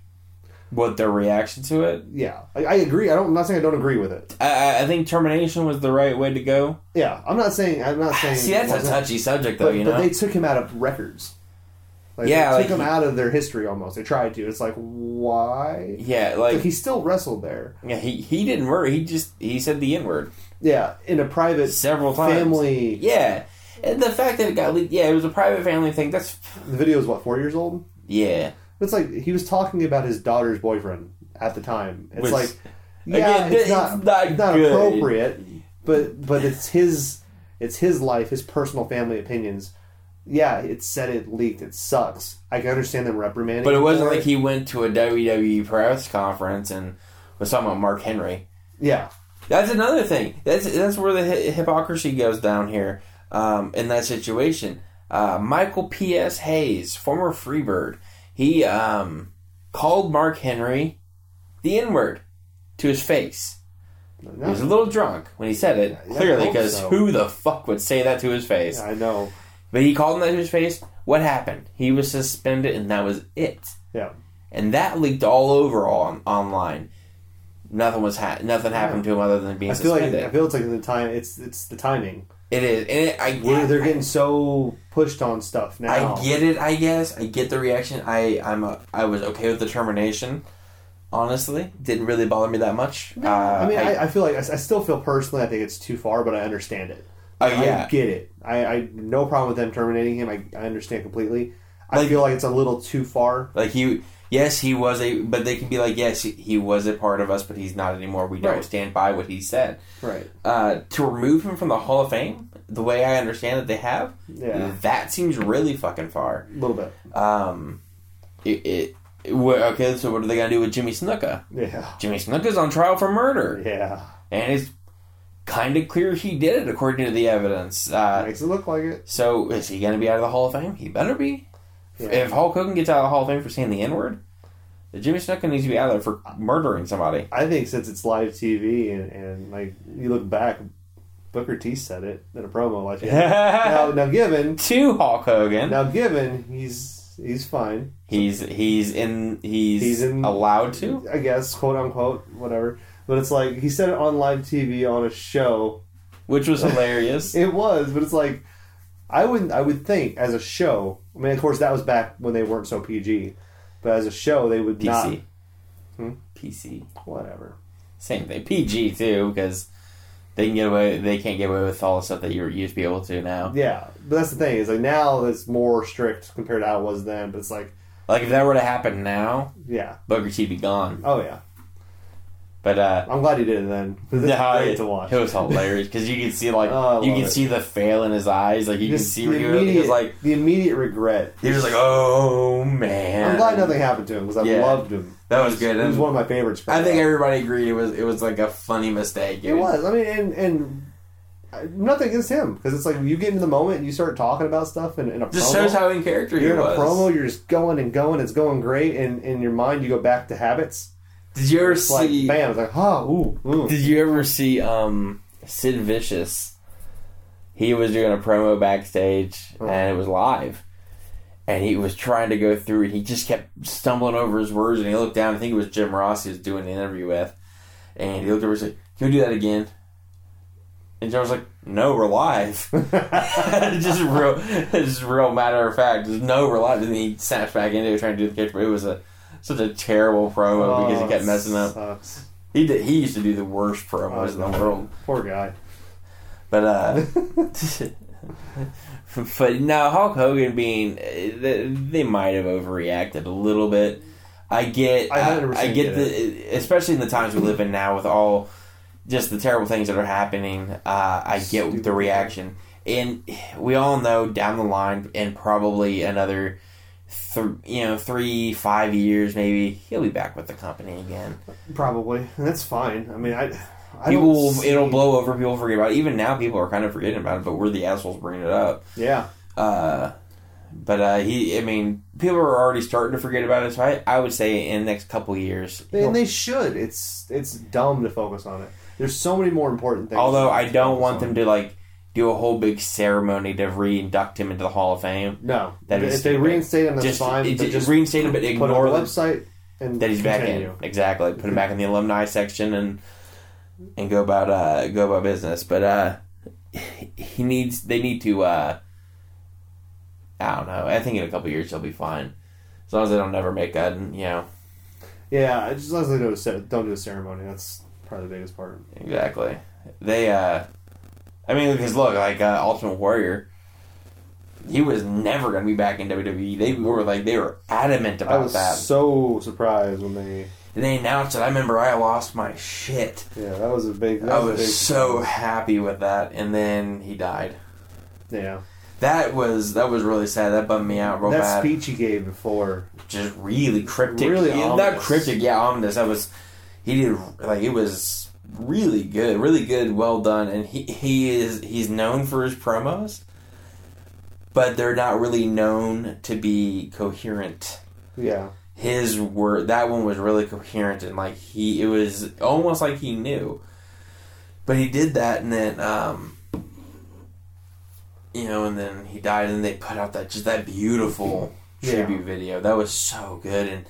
What their reaction to it Yeah, I, I agree. I don't. I'm not saying I don't agree with it. I, I- think termination was the right way to go Yeah, I'm not saying. I'm not saying. see that's a touchy subject though But, you but know they took him out of records. Like, Yeah, they like took him he- out of their history almost. They tried to. It's like why? yeah Like, like he still wrestled there. yeah he, he didn't murder he just he said the n-word Yeah, in a private several times family. Yeah, and the fact that it got leaked, yeah, it was a private family thing. That's The video is what four years old. yeah. It's like he was talking about his daughter's boyfriend at the time. It's like, yeah, Again, it's it's not, not it's not appropriate, but but it's his it's his life, his personal family opinions. Yeah, it said it leaked. It sucks. I can understand them reprimanding. But it wasn't like he went to a WWE press conference and was talking about Mark Henry. Yeah, That's another thing. That's that's where the hypocrisy goes down here um, in that situation. Uh, Michael P.S. Hayes, former Freebird, he um, called Mark Henry the N word to his face. He was a little drunk when he said it, Yeah, clearly, because so. who the fuck would say that to his face? I know. But he called him that to his face. What happened? He was suspended, and that was it. Yeah, And that leaked all over on online. Nothing was ha- nothing happened to him other than being I feel like suspended. I feel it's like the time. It's it's the timing. It is, and it, I Where they're I- getting so pushed on stuff now. I get it. I guess I get the reaction. I I'm a, I was okay with the termination. Honestly, didn't really bother me that much. Uh, I mean, I, I feel like I, I still feel personally. I think it's too far, but I understand it I yeah, get it. I, I no problem with them terminating him. I, I understand completely. I Like- feel like it's a little too far. like he. Yes, he was a, but they can be like, yes, he- was a part of us, but he's not anymore. We don't Right. stand by what he said. Right. Uh, to remove him from the Hall of Fame, the way I understand that they have, Yeah. that seems really fucking far. A little bit. Um, it, it, it okay. So what are they gonna do with Jimmy Snuka? Yeah. Jimmy Snuka's on trial for murder, Yeah. and it's kind of clear he did it according to the evidence. Uh, Makes it look like it. so is he gonna be out of the Hall of Fame? He better be. Yeah. If Hulk Hogan gets out of the Hall of Fame for saying the N word, the Jimmy Snuka needs to be out of there for murdering somebody. I think since it's live TV and, and like you look back, Booker T said it in a promo. Like now, now given to Hulk Hogan, now given he's he's fine. he's he's in he's, He's in- allowed to. I guess quote unquote whatever. But it's like he said it on live TV on a show. which was hilarious. It was, but it's like I would I would think as a show. I mean, of course, that was back when they weren't so PG. But as a show, they would not. PC, Hmm? PC, Whatever. same thing. PG too because they can get away. They can't get away with all the stuff that you used to be able to now. Yeah, but that's the thing is like now it's more strict compared to how it was then. But it's like, Like if that were to happen now, yeah, Booker T'd be gone. oh yeah. But uh, I'm glad he did it then. It's no, great it, to watch. it was hilarious because you can see like Oh, you can it. see the fail in his eyes. Like you can see the where he he immediate, was like the immediate regret. he was like, oh man. I'm glad nothing happened to him because I Yeah. loved him. That was good. He was And one of my favorites. I think everybody agreed it was it was like a funny mistake. It was. I mean, and and nothing against him because it's like you get into the moment and you start talking about stuff in, in a Just promo. shows how in character he you're in was. a promo. You're just going and going. It's going great, and in your mind you go back to habits. Did you ever It's like see? bam. It's like oh, ooh, ooh. Did you ever see um, Sid Vicious? He was doing a promo backstage, Oh. and it was live. And he was trying to go through it. He just kept stumbling over his words, and he looked down. I think it was Jim Ross he was doing the interview with, and he looked over and said, "Can we do that again?" And Jim was like, "No, we're live." just real, just real matter of fact. Just no, we're live. And he snaps back into it, trying to do the catch. But it was a such a terrible promo because he Oh, kept messing up. sucks. He did, he used to do the worst promos in the Oh, world. Poor guy. But uh but no, Hulk Hogan being they, they might have overreacted a little bit. I get I I, get get the especially in the times we live in now with all just the terrible things that are happening. Uh, I get Stupid the reaction, and we all know down the line, and probably another. Th- you know, three, five years, maybe he'll be back with the company again. Probably. That's fine. I mean, I. I people, will, see- it'll blow over. People forget about it. Even now, people are kind of forgetting about it, but we're the assholes bringing it up. Yeah. Uh, but uh, he, I mean, people are already starting to forget about it. So I, I would say in the next couple years. And they should. It's it's dumb to focus on it. There's so many more important things. although I don't want them to like do a whole big ceremony to re-induct him into the Hall of Fame. No, That'd if they reinstate him, that's just, fine. it- just, just reinstate him, but put ignore on the website and that he's back in. Exactly, put him back in the alumni section and and go about uh, go about business. But uh, he needs they need to. Uh, I don't know. I think in a couple years he'll be fine, as long as they don't never make that. you know Yeah, just as long as they don't do a ceremony. That's probably the biggest part. exactly. They uh, I mean, because look, like uh, Ultimate Warrior. He was never going to be back in WWE. They were like they were adamant about that. I was that. so surprised when they. And they announced it. I remember I lost my shit. Yeah, that was a big. That I was, so happy with that, and then he died. Yeah, That was that was really sad. That bummed me out real that bad. speech he gave before. Just really cryptic. Really Yeah, not cryptic. Yeah, ominous. That was he did like it was really good, really good, well done. And he he is he's known for his promos, but they're not really known to be coherent. Yeah, His word that one was really coherent and like he it was almost like he knew. But he did that and then um you know, and then he died, and they put out that just that beautiful Yeah. tribute video. That was so good, and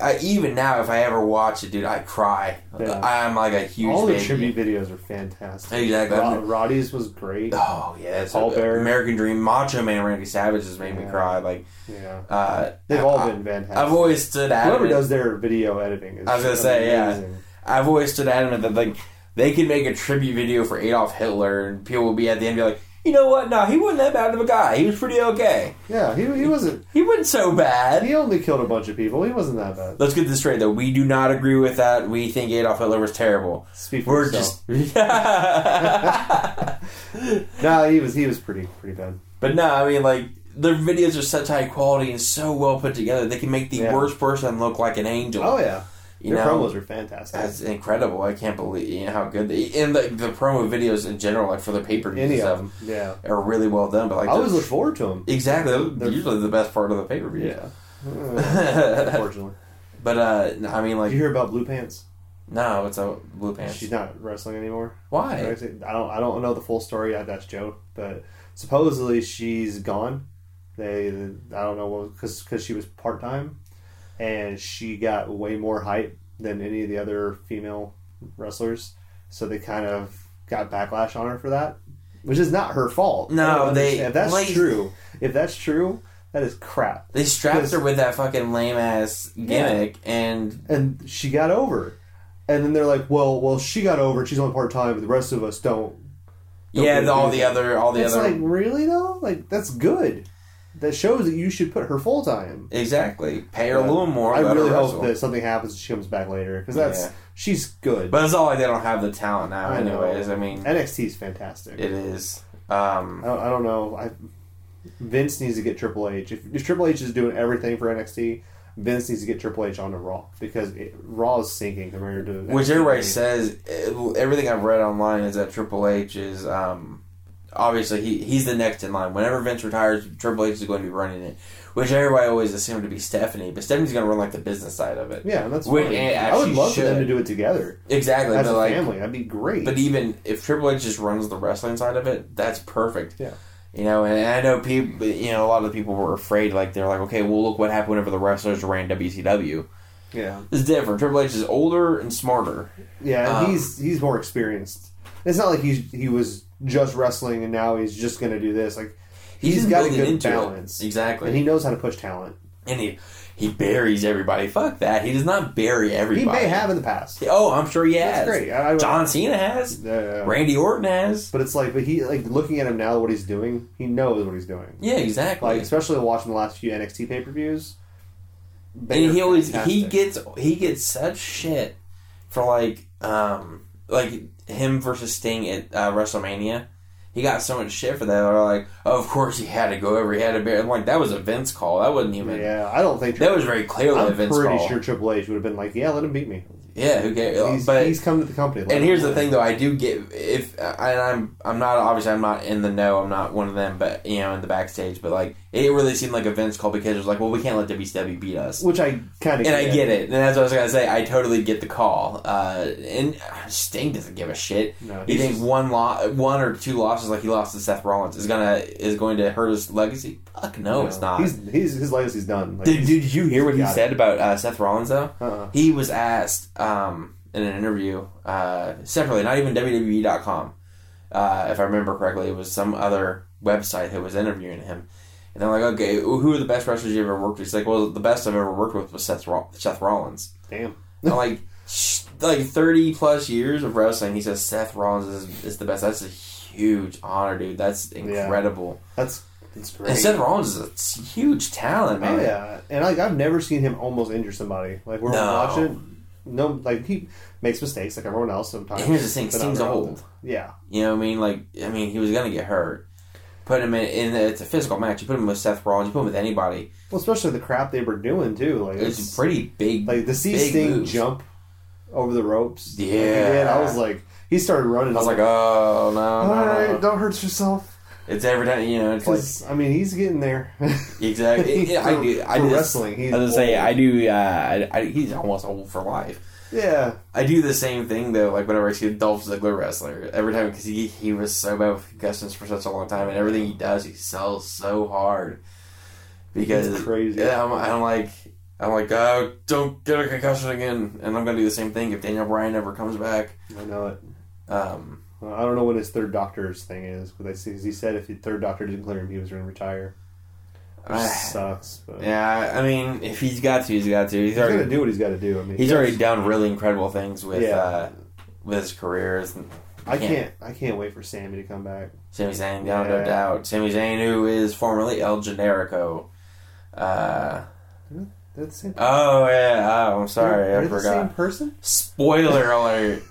I, even now, if I ever watch it, dude, I cry. Yeah. I'm like a huge all the tribute videos are fantastic. Exactly. Rod- Roddy's was great. Oh yeah, it's Paul Bearer. American Dream, Macho Man, Randy Savage has made me cry. Like, Yeah, uh, they've all I- been fantastic. I've always stood adamant. Whoever does their video editing is I was gonna say, yeah. I've always stood adamant that like they could make a tribute video for Adolf Hitler, and people will be at the end be like, you know what? No, he wasn't that bad of a guy. He was pretty okay. Yeah, he, he wasn't. He wasn't so bad. He only killed a bunch of people. He wasn't that bad. Let's get this straight, though. We do not agree with that. We think Adolf Hitler was terrible. Speak for We're yourself. just. No, he was he was pretty pretty bad. but no, I mean, like, their videos are such high quality and so well put together. They can make the Yeah. worst person look like an angel. Oh yeah, you their know? promos are fantastic. That's incredible. I can't believe you know, how good they and the, the promo videos in general, like for the paper stuff, of them, yeah. are really well done. But like, I always look forward to them. exactly, they're usually the best part of the pay per view. Yeah. Unfortunately, But uh, I mean, did like, you hear about Blue Pants? no, it's a blue pants. She's not wrestling anymore. Why? I don't I don't know the full story. That's Joe, but supposedly she's gone. They I don't know what because because she was part time, and she got way more hype than any of the other female wrestlers. So they kind of got backlash on her for that, which is not her fault. No, they- If that's like- true, if that's true, that is crap. They strapped her with that fucking lame ass gimmick, and And she got over. And then they're like, well, well, she got over. She's only part time, but the rest of us don't. Don't yeah, all the other, all the it's other, like really though like that's good that shows that you should put her full time exactly. Pay her a little more. i let her really hope wrestle. that something happens and she comes back later because that's Yeah. she's good But it's all like they don't have the talent now, I know. anyways. I mean, nxt is fantastic it is. Um, I, don't, I don't know I, vince needs to get triple h if, if triple h is doing everything for nxt vince needs to get triple h onto raw because it, raw is sinking compared to Which NXT. everybody says, eh, everything I've read online is that Triple H is um, obviously he he's the next in line. Whenever Vince retires, Triple H is going to be running it. Which everybody always assumed to be Stephanie, but Stephanie's going to run like the business side of it. yeah and that's Which fine. i would love for them to do it together Exactly, as but a like, family that'd be great but even if Triple H just runs the wrestling side of it, that's perfect. Yeah. You know, and I know people. You know, a lot of people were afraid. Like they're like, okay, well, look what happened whenever the wrestlers ran WCW. yeah It's different. Triple H is older and smarter. Yeah, Um, he's he's more experienced. It's not like he's he was just wrestling and now he's just going to do this. Like He's, He's got a good into it. balance. Exactly. and he knows how to push talent. and he he buries everybody. Fuck that. He does not bury everybody. He may have in the past. Oh, I'm sure he has. That's great. I, I, John Cena has. Uh, Randy Orton has. but it's like, but he like looking at him now, what he's doing, he knows what he's doing. Yeah, exactly. Like especially watching the last few NXT pay per views. and he always he gets he gets such shit for like um like him versus Sting at uh, WrestleMania. He got so much shit for that. They're like, oh, of course he had to go over. He had to bear. I'm like that was a Vince call. That wasn't even. Yeah, I don't think That was very clearly a I'm Vince pretty call. sure Triple H would have been like, yeah, let him beat me. Yeah, who cares? He's, but he's come to the company. And here's the thing, though. I do get if and I'm I'm not obviously I'm not in the know. I'm not one of them, but you know, in the backstage. But like, it really seemed like a Vince call because it was like, well, we can't let WCW beat us. which I kind of And I get it, and that's what I was gonna say. I totally get the call. Uh, and Sting doesn't give a shit. No, You think just- one lo- one or two losses, like he lost to Seth Rollins, is gonna is going to hurt his legacy? Fuck no, it's not. He's, he's his legacy's done. Like, Did, he's- did you hear what he got it. said about uh, Seth Rollins though? uh-uh. He was asked um, in an interview uh, separately, not even WWE.com, uh, if I remember correctly. It was some other website that was interviewing him. And they're like, okay, who are the best wrestlers you ever worked with? He's like, well, the best I've ever worked with was Seth, Roll- Seth Rollins. Damn. And like, sh- like 30 plus years of wrestling, he says Seth Rollins is, is the best. That's a huge honor, dude. That's incredible. That's that's great. And Seth Rollins is a huge talent, man. Oh yeah, and like I've never seen him almost injure somebody. Like we're No. watching, no, like he makes mistakes like everyone else sometimes. And here's the thing, Sting's old. Yeah, You know what I mean? Like, I mean, he was gonna get hurt. Put him in, in it's a physical match. You put him with Seth Rollins. You put him with anybody. well, especially the crap they were doing too. Like It's, it's, pretty big. like the big Sting moves. jump over the ropes. like Yeah. did, I was like, he started running. I was like, oh no, all no, right, no. don't hurt yourself. It's every time. You know, it's like I mean, he's getting there. exactly. Yeah, I do. I for do wrestling. He's I was gonna say. I do. Uh, I, I, he's almost old for life. Yeah, I do the same thing though. Like whenever I see a Dolph Ziggler wrestler, every time because he he was so bad with concussions for such a long time, and everything he does, he sells so hard. Because It's crazy. Yeah, I'm, I'm like, I'm like, oh, don't get a concussion again, and I'm gonna do the same thing if Daniel Bryan ever comes back. I know it. Um, I don't know what his third doctor's thing is, but they see he said if the third doctor didn't clear him, he was going to retire. Which I- sucks. But yeah, I mean, if he's got to, he's got to. He's he's going to do what he's got to do. I mean, he's yes, already done really incredible things with Yeah. uh, with his career. Is I Can't. can't. I can't wait for Sami to come back. Sami Zayn, no, no doubt. Sami Zayn, who is formerly El Generico. Uh, same. oh yeah, oh, I'm sorry, They're I the same person. Spoiler alert!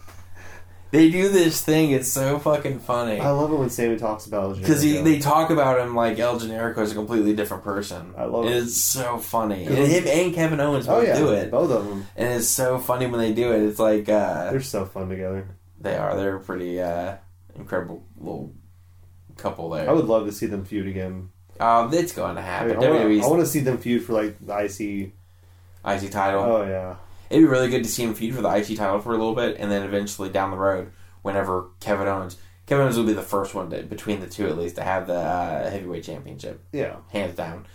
They do this thing. It's so fucking funny I love it when Sami talks about El because they talk about him like El Generico is a completely different person. I love it. It's so funny. And him and Kevin Owens Oh both yeah, do it, both of them. and it's so funny when they do it. It's like uh, They're so fun together. they are. They're a pretty uh, incredible little couple there. I would love to see them feud again. Um, it's going to happen. I, happen. want to see them feud for like the IC. IC title. Oh yeah, It'd be really good to see him feud for the IC title for a little bit, and then eventually down the road, whenever Kevin Owens, Kevin Owens will be the first one to, between the two at least to have the uh, heavyweight championship, yeah, hands down.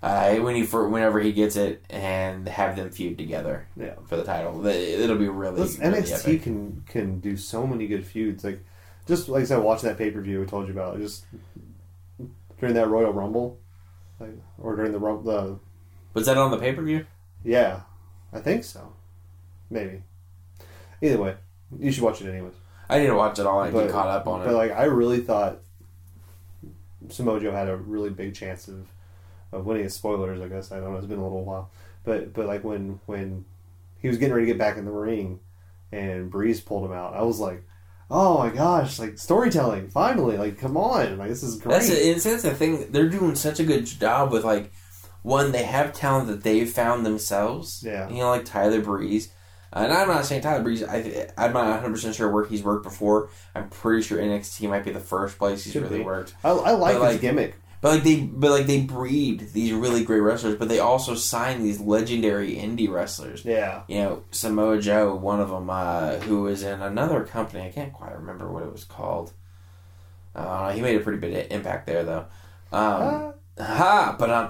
Uh, when he for whenever he gets it, and have them feud together yeah. for the title, it'll be really, Listen, really NXT epic. can can do so many good feuds. Like just like I said, watching that pay per view I told you about. Just during that Royal Rumble, like or during the Rumble. The, Was that on the pay per view? yeah, I think so. Maybe. Either way, you should watch it anyways. I need to watch it all and But- get caught up on But it. But like I really thought Samoa Joe had a really big chance of of winning. His spoilers, I guess. I don't know. It's been a little while, but but like when when he was getting ready to get back in the ring, and Breeze pulled him out, I was like, oh my gosh, like storytelling finally. Like come on, like this is great. That's it. It's, that's the thing. They're doing such a good job with like one. They have talent that they've found themselves. Yeah. You know, like Tyler Breeze. Uh, and I'm not saying Tyler Breeze. I, I'm not 100 percent sure where he's worked before. I'm pretty sure NXT might be the first place he's Should really be. worked. I, I like But, his like, gimmick. But like they, but like they breed these really great wrestlers. But they also sign these legendary indie wrestlers. Yeah, You know, Samoa Joe, one of them, uh, who was in another company. I can't quite remember what it was called. Uh, he made a pretty big impact there, though. Um, Ah. ha! But um,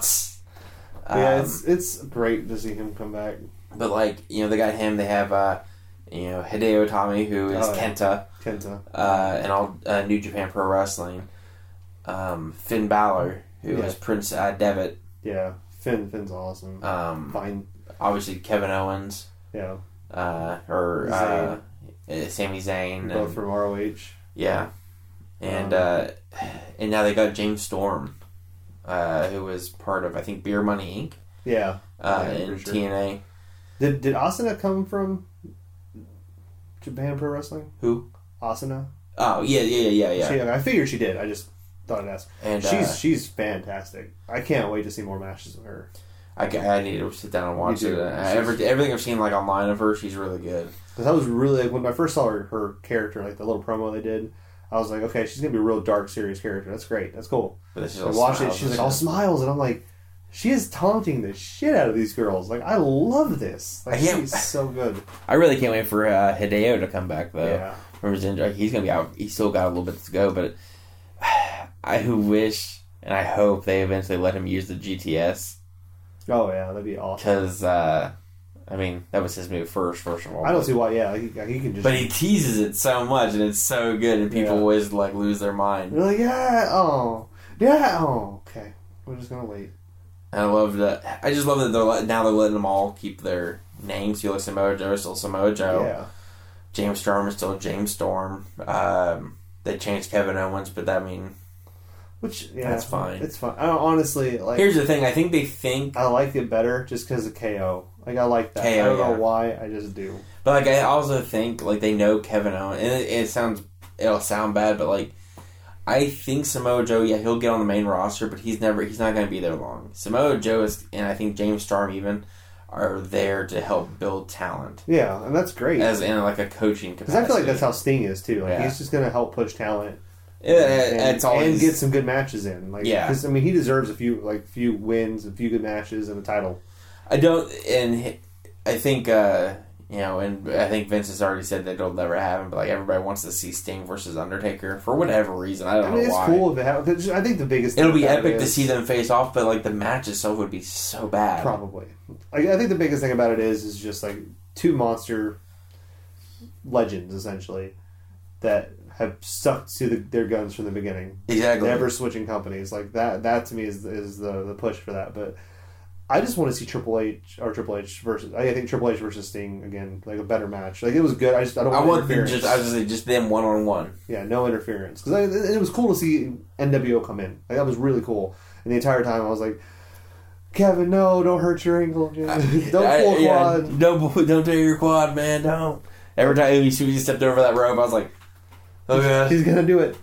yeah, it's it's great to see him come back. But like you know, they got him. They have uh, you know Hideo Itami, who is Oh, yeah. Kenta, Kenta. uh, and all uh, New Japan Pro Wrestling. Um, Finn Balor, who Yeah. is Prince uh, Devitt. Yeah, Finn. Finn's awesome. Um, Fine. obviously Kevin Owens, Yeah, uh, or uh, uh, Sami Zayn, both and, from ROH. yeah, and Um, uh, and now they got James Storm, uh, who was part of I think Beer Money Inc. Yeah. Uh, Yeah, in sure. TNA. Did did Asuka come from Japan Pro Wrestling? Who? Asuka. Oh yeah, yeah, yeah, yeah, She, yeah. I figured she did. I just thought I'd ask. And she's uh, she's fantastic. I can't wait to see more matches of her. I, I need to sit down and watch it. Uh, She's- every, everything I've seen like online of her, she's really good. Because I was really like, when I first saw her, her character, like the little promo they did. I was like, okay, she's gonna be a real dark, serious character. That's great. That's cool. But is I all watched it. She's like all smiles, and I'm like, she is taunting the shit out of these girls. Like I love this. Like Yeah. she's so good. I really can't wait for uh, Hideo to come back though. Yeah. injury. He's gonna be out. He's still got a little bit to go, but I wish and I hope they eventually let him use the GTS Oh yeah, that'd be awesome. because uh, I mean that was his move first. First of all, I don't see why. Yeah, he, he can just. But he teases it so much, and it's so good, and people Yeah. always like lose their mind. You're like, yeah, oh, yeah, oh, okay. We're just gonna wait. And I love that. I just love that they're let- now they're letting them all keep their names. You like Samoa Joe, is still Samoa Joe. Yeah, James Storm is still James Storm. Um, they changed Kevin Owens, but I mean, which yeah, That's fine. It's fine. I honestly like. here's the thing. I think they think I like it better just because of KO. Like I like that. KO, I don't yeah. know why. I just do. But like I also think like they know Kevin Owens, and it, it sounds it'll sound bad, but like I think Samoa Joe, yeah, he'll get on the main roster, but he's never he's not going to be there long. Samoa Joe is, and I think James Storm even are there to help build talent Yeah, and that's great. as in like a coaching Because. I feel like that's how Sting is too. Like Yeah. he's just gonna help push talent. Yeah, and, it's always and get some good matches in. Like, Yeah. 'cause, I mean, he deserves a few like few wins, a few good matches, and a title. I don't, and I think uh, you know, and I think Vince has already said that it'll never happen. But like everybody wants to see Sting versus Undertaker for whatever reason. I don't I mean, know it's why. cool if it happens. I think the biggest It'll be epic to see them face off, but like the match itself would be so bad. Probably. Like, I think the biggest thing about it is is just like two monster legends essentially that have stuck to the, their guns from the beginning. Exactly. Never switching companies like that. That to me is is the the push for that. But I just want to see Triple H or Triple H versus. I think Triple H versus Sting again, like a better match. Like it was good. I just I don't I want, want them just I was just them one on one. yeah, no interference because it was cool to see NWO come in. Like that was really cool. And the entire time I was like, Kevin, no, don't hurt your ankle. don't pull a yeah, quad. don't don't tear your quad, man. Don't. Every time he, he stepped over that rope, I was like, okay. He's gonna do it.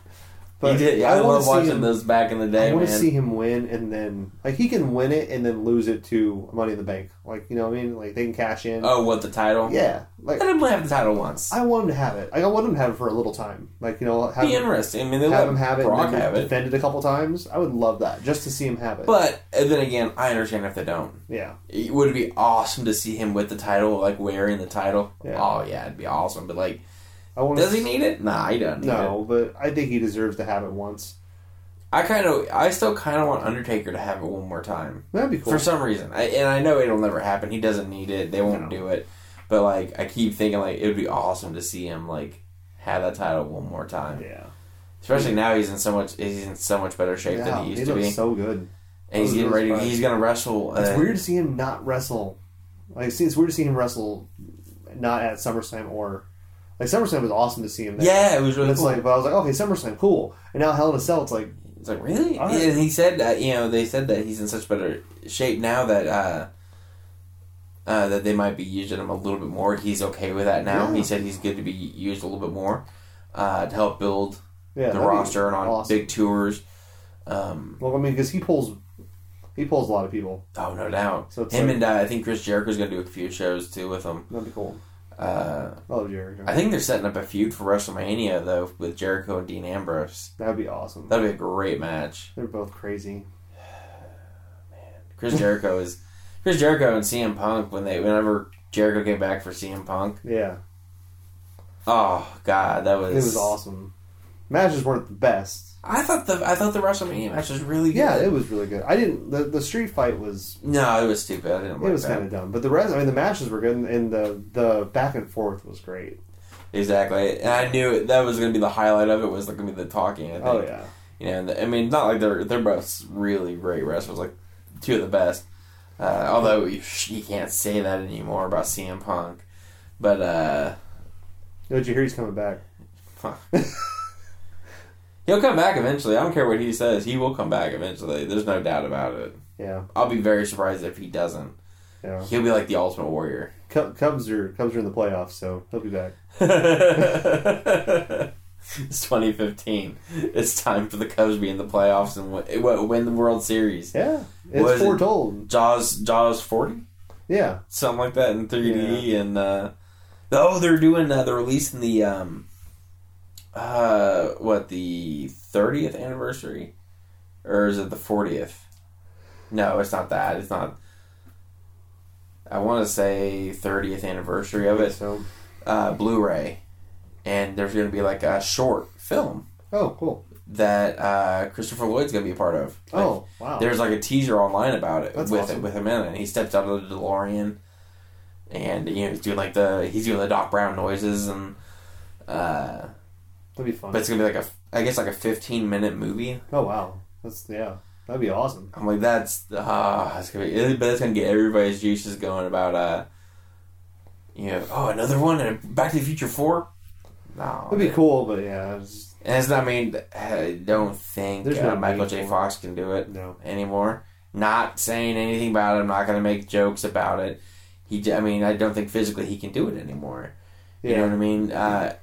He did. I, wanna love see watching him- those back in the day. I want to see him win, and then like he can win it and then lose it to Money in the Bank. Like you know what I mean? Like they can cash in. oh, what the title? Yeah, like Let him have the title once. I want him to have it. Like, I want him to have it for a little time. Like you know, have Be him, interesting. I mean, they have him have it, Brock and then have it. defend it a couple times. I would love that just to see him have it. But and then again, I understand if they don't. yeah, It would be awesome to see him with the title, like wearing the title. Yeah. Oh yeah, it'd be awesome. But like, I want. does he need it? Nah, he doesn't. Need it. No, but I think he deserves to have it once. I kind of, I still kind of want Undertaker to have it one more time That'd be cool. for some reason. I, and I know it'll never happen. He doesn't need it. They won't No. do it. But like, I keep thinking like it would be awesome to see him like have that title one more time. yeah, Especially now he's in so much, he's in so much better shape yeah, than he used he to looks be, so good. and he's getting ready. He's gonna wrestle. It's uh, weird to see him not wrestle. Like, see, it's weird to see him wrestle not at SummerSlam or like SummerSlam was awesome to see him there. Yeah, it was really it's cool. like, but I was like, okay, SummerSlam, cool. And now Hell in a Cell, it's like, It's like really, All right. and he said that you know they said that he's in such better shape now that uh, uh, that they might be using him a little bit more. He's okay with that now. Yeah. He said he's good to be used a little bit more uh, to help build yeah, the roster and on awesome. big tours. Um, Well, I mean, because he pulls, he pulls a lot of people. oh no doubt. So it's him like- and uh, I think Chris Jericho's gonna do a few shows too with him. That'd be cool. Uh, I love Jericho. I think they're setting up a feud for WrestleMania though with Jericho and Dean Ambrose. That'd be awesome. That'd be a great match. They're both crazy. Man, Chris Jericho is Chris Jericho and CM Punk when they whenever Jericho came back for CM Punk. Yeah, Oh God, that was it was awesome. Matches weren't the best. I thought the I thought the WrestleMania match was really good. Yeah, it was really good. I didn't. The, the street fight was no, it was stupid. I didn't it was kind of dumb, but the rest. I mean, the matches were good, and, the the back and forth was great. Exactly, and I knew that was going to be the highlight of it was going to be the talking. I think. Oh yeah, you know. and the- I mean, not like they're they're both really great wrestlers, like two of the best. Uh, although you, you can't say that anymore about CM Punk, but uh, did you hear he's coming back? he'll come back eventually. I don't care what he says; he will come back eventually. There's no doubt about it. Yeah, I'll be very surprised if he doesn't. yeah. He'll be like the Ultimate Warrior. Cub- Cubs are Cubs are in the playoffs, so he'll be back. it's 2015. It's time for the Cubs to be in the playoffs and win, win the World Series. Yeah, it's Was it- foretold. Jaws, Jaws 40, Yeah, something like that in 3D, and uh, oh, they're doing uh, they're releasing the um, uh, what the 30th anniversary, or is it the 40th? No, it's not that. It's not. I want to say 30th anniversary of it So, uh, Blu-ray, and there's going to be like a short film oh, cool. that uh, Christopher Lloyd's going to be a part of. Like, Oh, wow. there's like a teaser online about it That's with awesome. with him in it. And he steps out of the DeLorean, and you know he's doing like the he's doing the Doc Brown noises, and uh, That'd be fun. but it's gonna be like a I guess like a 15 minute movie. oh, wow. That's yeah. That'd be awesome. I'm like that's ah, it's gonna be, but it's gonna get everybody's juices going about uh, you know, oh another one and Back to the Future Four. No, it'd be cool, but yeah, it's just, And it's not, I mean, I don't think There's uh, no Michael J. Fox can do it no. anymore. Not saying anything about it. I'm not going to make jokes about it. He, I mean, I don't think physically he can do it anymore. Yeah. You know what I mean? Uh,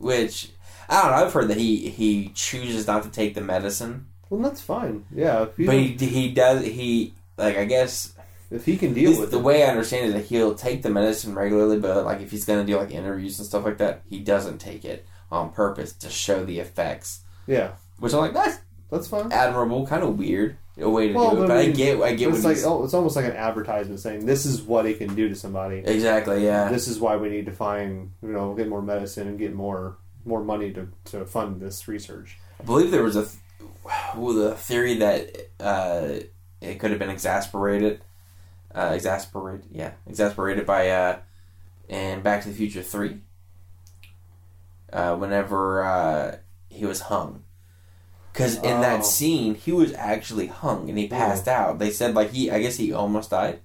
which I don't know. I've heard that he he chooses not to take the medicine, Well, that's fine. Yeah, but he he does he like I guess if he can deal with the it. way I understand it, that he'll take the medicine regularly, but like if he's gonna do like interviews and stuff like that, he doesn't take it on purpose to show the effects. yeah, Which I'm like, that's that's fine. admirable, kind of weird a way to Well, do it. but I I get, I get It's like oh, it's almost like an advertisement saying this is what it can do to somebody. exactly. Yeah, This is why we need to find you know get more medicine and get more more money to, to fund this research. I believe there was a th- well, the theory that uh, it could have been exasperated, uh, exasperated, yeah, exasperated by uh, in Back to the Future three. Uh, whenever uh, he was hung, Because in Oh. that scene, he was actually hung and he passed out. They said like he, I guess he almost died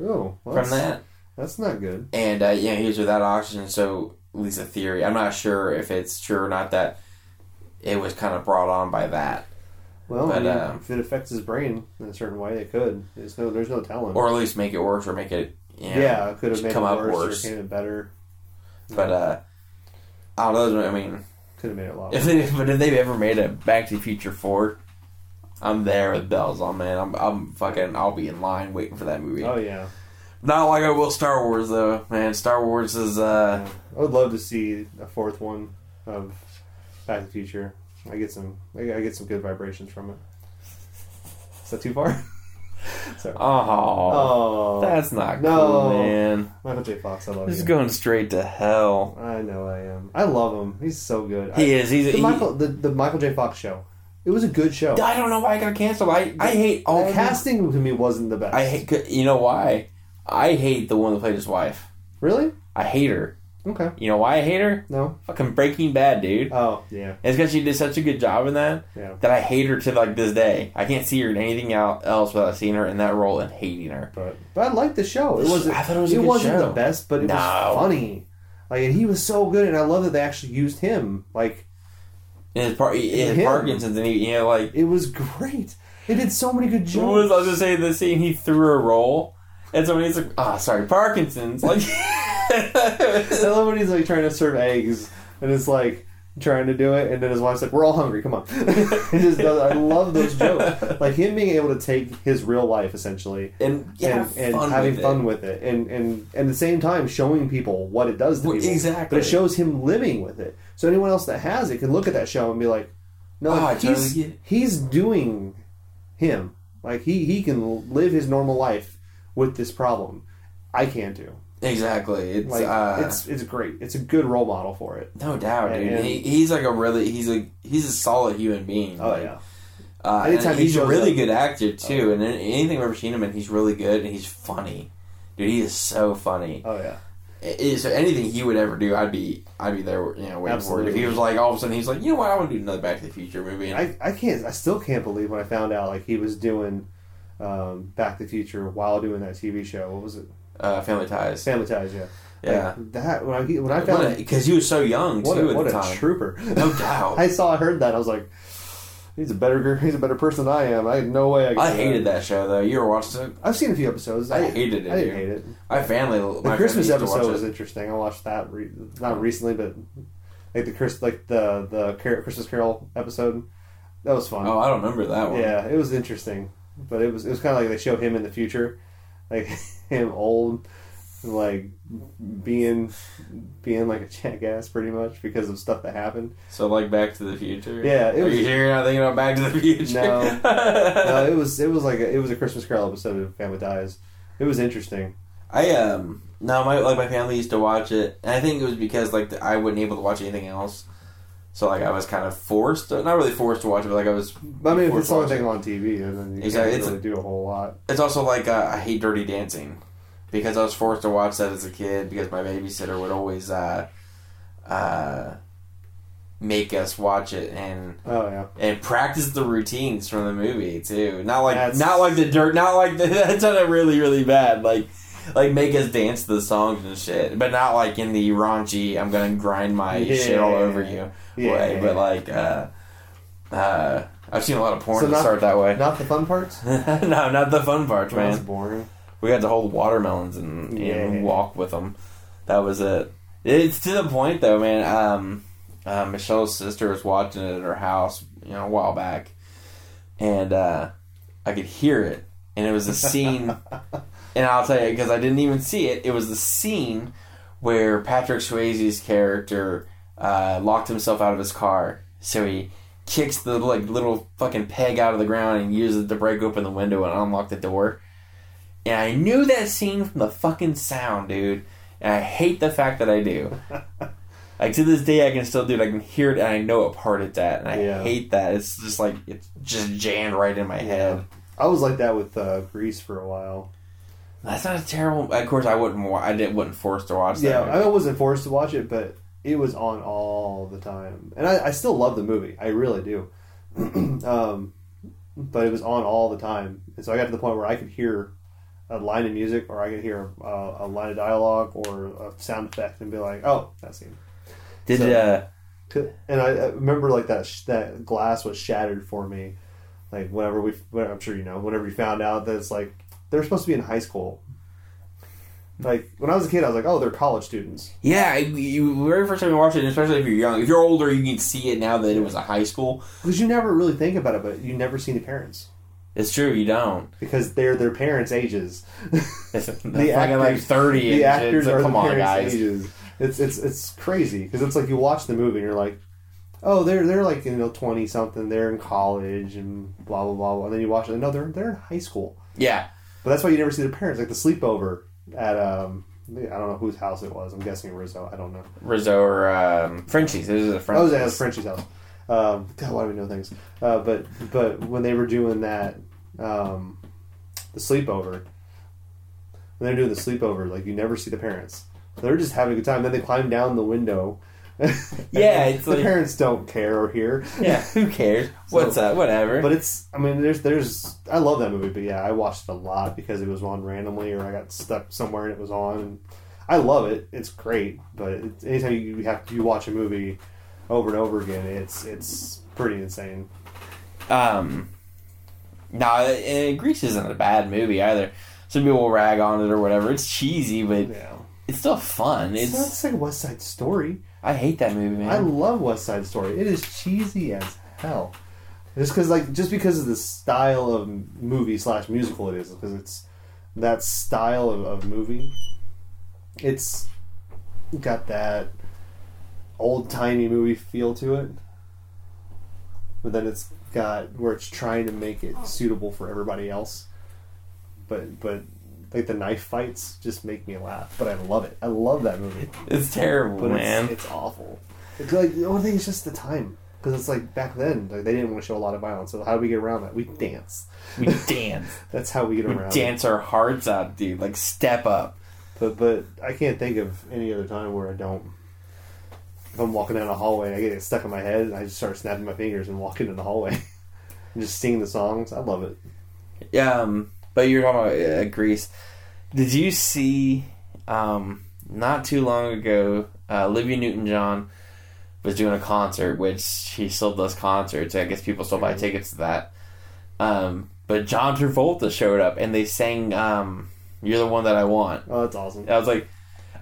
Oh, well, from that. That's not good. And uh, yeah, he was without oxygen. So at least a theory. I'm not sure if it's true or not that it was kind of brought on by that, Well, But, I mean, um, if it affects his brain in a certain way, it could. There's no, there's no telling. or at least make it worse or make it. You know, yeah, it could have made come it worse, worse. or made it better. But uh, I don't know. I mean, Could have made it a lot. if they, but if they've ever made a Back to the Future four, I'm there with bells on, man. I'm I'm fucking. I'll be in line waiting for that movie. Oh yeah. Not like I will Star Wars though, man. Star Wars is uh. I would love to see a fourth one of Back to the Future. I get some, I I get some good vibrations from it. Is that too far? Sorry. Oh, Oh, that's not no. cool, man. Michael J. Fox. I love is you. going straight to hell. I know I am. I love him. He's so good. He I, is. He's. the he- Michael, the, the Michael J. Fox show. It was a good show. I don't know why I got canceled. I I hate all the the casting to me wasn't the best. I hate. You know why? I hate the one that played his wife. Really? I hate her. Okay. You know why I hate her? No. Fucking Breaking Bad, dude. Oh yeah. It's because she did such a good job in that Yeah. that I hate her to like this day. I can't see her in anything else without seeing her in that role and hating her. But but I liked the show. It wasn't. I thought it was good wasn't show. the best, but it No. was funny. Like and he was so good, and I love that they actually used him. Like in his, par- his Him. Parkinson's and he, you know, like it was great. They did so many good what was jokes. I was gonna say the scene he threw a roll and somebody's like, ah, sorry, Parkinson's. Like, I love when he's like trying to serve eggs, and it's like trying to do it, and then his wife's like, "We're all hungry. Come on." Just does, I love those jokes. Like him being able to take his real life essentially. and yeah, and, and fun having fun it. with it, and, and and at the same time showing people what it does to Well, people. exactly. But it shows him living with it. So anyone else that has it can look at that show and be like, "No, Oh, like, he's totally he's doing him. Like he he can live his normal life with this problem. I can't do. Exactly. It's Like uh, it's it's great. It's a good role model for it. no doubt, dude. and- he, he's like a really he's a he's a solid human being. Oh Like, yeah, Uh, Anytime and he he's a really up- good actor too, and in- anything I've ever seen him in, he's really good and he's funny. Dude, he is so funny. oh yeah. It- it- so anything he would ever do, I'd be, I'd be there, you know, waiting for it. If he was like, all of a sudden, he's like, you know what, I want to do another Back to the Future movie. And I, I can't. I still can't believe when I found out like he was doing um, Back to the Future while doing that TV show. What was it? Uh, Family Ties, Family Ties. Yeah. yeah, Like, that when I when I found it because he was so young too what a, at what the a trooper. No doubt. I saw. I heard that. I was like, he's a better. He's a better person than I am. I had no way. I, could I hated that show though. You ever watched it? I've seen a few episodes. I hated it, I didn't hate it. My family, The my Christmas family episode was interesting. I watched that re- not recently, but like the Chris, like the the Car- Christmas Carol episode. That was fun. Oh, I don't remember that one. yeah, it was interesting, but it was it was kind of like they show him in the future, like him old, and like being being like a jackass pretty much because of stuff that happened. So like Back to the Future. Yeah, it Are was- you you're not thinking about Back to the Future? No. no, it was it was like a, it was a Christmas Carol episode of Family Ties. It was interesting. I um no my like my family used to watch it and I think it was because like I wasn't able to watch anything else so like I was kind of forced not really forced to watch it but like I was I mean, if it's to the only thing on TV, and then you Exactly, can't it's do a whole lot. it's also like uh, I hate Dirty Dancing because I was forced to watch that as a kid because my babysitter would always uh uh make us watch it and Oh yeah, and practice the routines from the movie too. Not like That's- not like the dirt. Not like the, that sounded really really bad. Like like make us dance to the songs and shit, but not like in the raunchy. I'm gonna grind my Yeah. shit all over you Yeah. way. But like uh, uh, I've seen a lot of porn So that not- start that way. not the fun parts. no, not the fun parts, That's man. boring. We had to hold watermelons and, walk with them. That was it. It's to the point though, man. Um, uh, Michelle's sister was watching it at her house, you know, a while back, and uh, I could hear it, and it was a scene. and I'll tell you because I didn't even see it. It was the scene where Patrick Swayze's character uh, locked himself out of his car, so he kicks the like little fucking peg out of the ground and uses it to break open the window and unlock the door. And I knew that scene from the fucking sound, dude. And I hate the fact that I do. like to this day, I can still do it. I can hear it, and I know what part it's at. And I Yeah. hate that. It's just like it's just jammed right in my head. I was like that with uh, Grease for a while. That's not a terrible. Of course, I wouldn't. wa- I didn't. wasn't forced to watch that. Yeah, I wasn't forced to watch it, but it was on all the time, and I, I still love the movie. I really do. um, but it was on all the time, and so I got to the point where I could hear a line of music, or I could hear a, a line of dialogue, or a sound effect, and be like, "Oh, that scene." Did So- uh, And I, I remember like that sh- that glass was shattered for me, like whenever we, I'm sure you know, whenever we found out that it's like they're supposed to be in high school. Like when I was a kid, I was like, "Oh, they're college students." yeah, you very first time you watch it, especially if you're young. If you're older, you can see it now that it was a high school. Because you never really think about it, but you never see the parents It's true, you don't. because they're their parents' ages. The fucking like thirty. the and actors are come the on, guys. ages. It's it's it's crazy because it's like you watch the movie and you're like, oh, they're they're like you know twenty something, they're in college and blah blah blah, blah. and then you watch it, and no, they're they're in high school. Yeah, But that's why you never see their parents. Like the sleepover at um, I don't know whose house it was. I'm guessing Rizzo. I don't know. Rizzo or um, Frenchies. This is a Oh, Frenchies. it was Frenchy's house. Um, God, why do we know things? Uh, but but when they were doing that, um, the sleepover, when they're doing the sleepover, like you never see the parents. They're just having a good time. Then they climb down the window. Yeah, it's the like- parents don't care or hear. Yeah, who cares? What's that? Whatever. But it's, I mean, there's, there's, I love that movie, but yeah, I watched it a lot because it was on randomly or I got stuck somewhere and it was on. And I love it. It's great, but anytime you have you watch a movie over and over again, it's, it's pretty insane. um, no, uh, Grease isn't a bad movie either. Some people will rag on it or whatever. It's cheesy, but Yeah. it's still fun. It's, It's it's like West Side Story. I hate that movie, man. I love West Side Story. It is cheesy as hell. Just because, like, just because of the style of movie slash musical it is, because it's that style of, of movie. It's got that old timey movie feel to it, but then it's got where it's trying to make it oh. suitable for everybody else. But but like the knife fights just make me laugh. But I love it. I love that movie. it's terrible, But man. it's, it's awful. It's like the only thing is just the time. Because it's like back then, like they didn't want to show a lot of violence. So how do we get around that? We dance. we dance. That's how we get We around. it. dance our hearts out, dude. Like step up. But but I can't think of any other time where I don't. If I'm walking down a hallway, and I get it stuck in my head, and I just start snapping my fingers and walking in the hallway, and just singing the songs. I love it. Yeah, um, but you're talking about uh, Grease. Did you see um, not too long ago? Uh, Olivia Newton-John was doing a concert, which she still does concerts. I guess people still buy tickets to that. Um, but John Travolta showed up, and they sang um, "You're the One That I Want." Oh, that's awesome. I was like,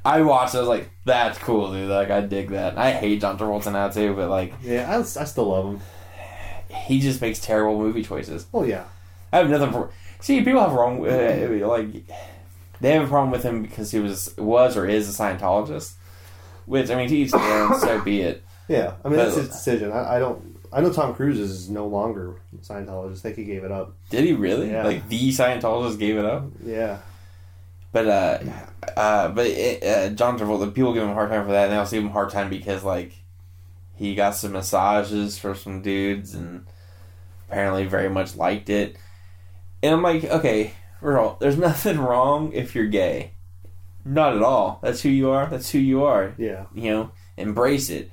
I watched. it, I was like, "That's cool, dude." Like, I dig that. I hate John Travolta now too, but like, Yeah, I, I still love him. he just makes terrible movie choices. Oh yeah, I have nothing for. See, people have wrong. Uh, like, they have a problem with him because he was was or is a Scientologist. Which I mean, to each their own, so be it. yeah. I mean, that's But- his decision. I, I don't. I know Tom Cruise is no longer a Scientologist. I think he gave it up. Did he really? Yeah. Like the Scientologist gave it up. Yeah. But uh, uh, but it, uh, John Travolta, people give him a hard time for that, and they also give him a hard time because like he got some massages for some dudes, and apparently very much liked it. And I'm like, okay, Earl, there's nothing wrong if you're gay. Not at all. That's who you are. That's who you are. Yeah. You know, embrace it.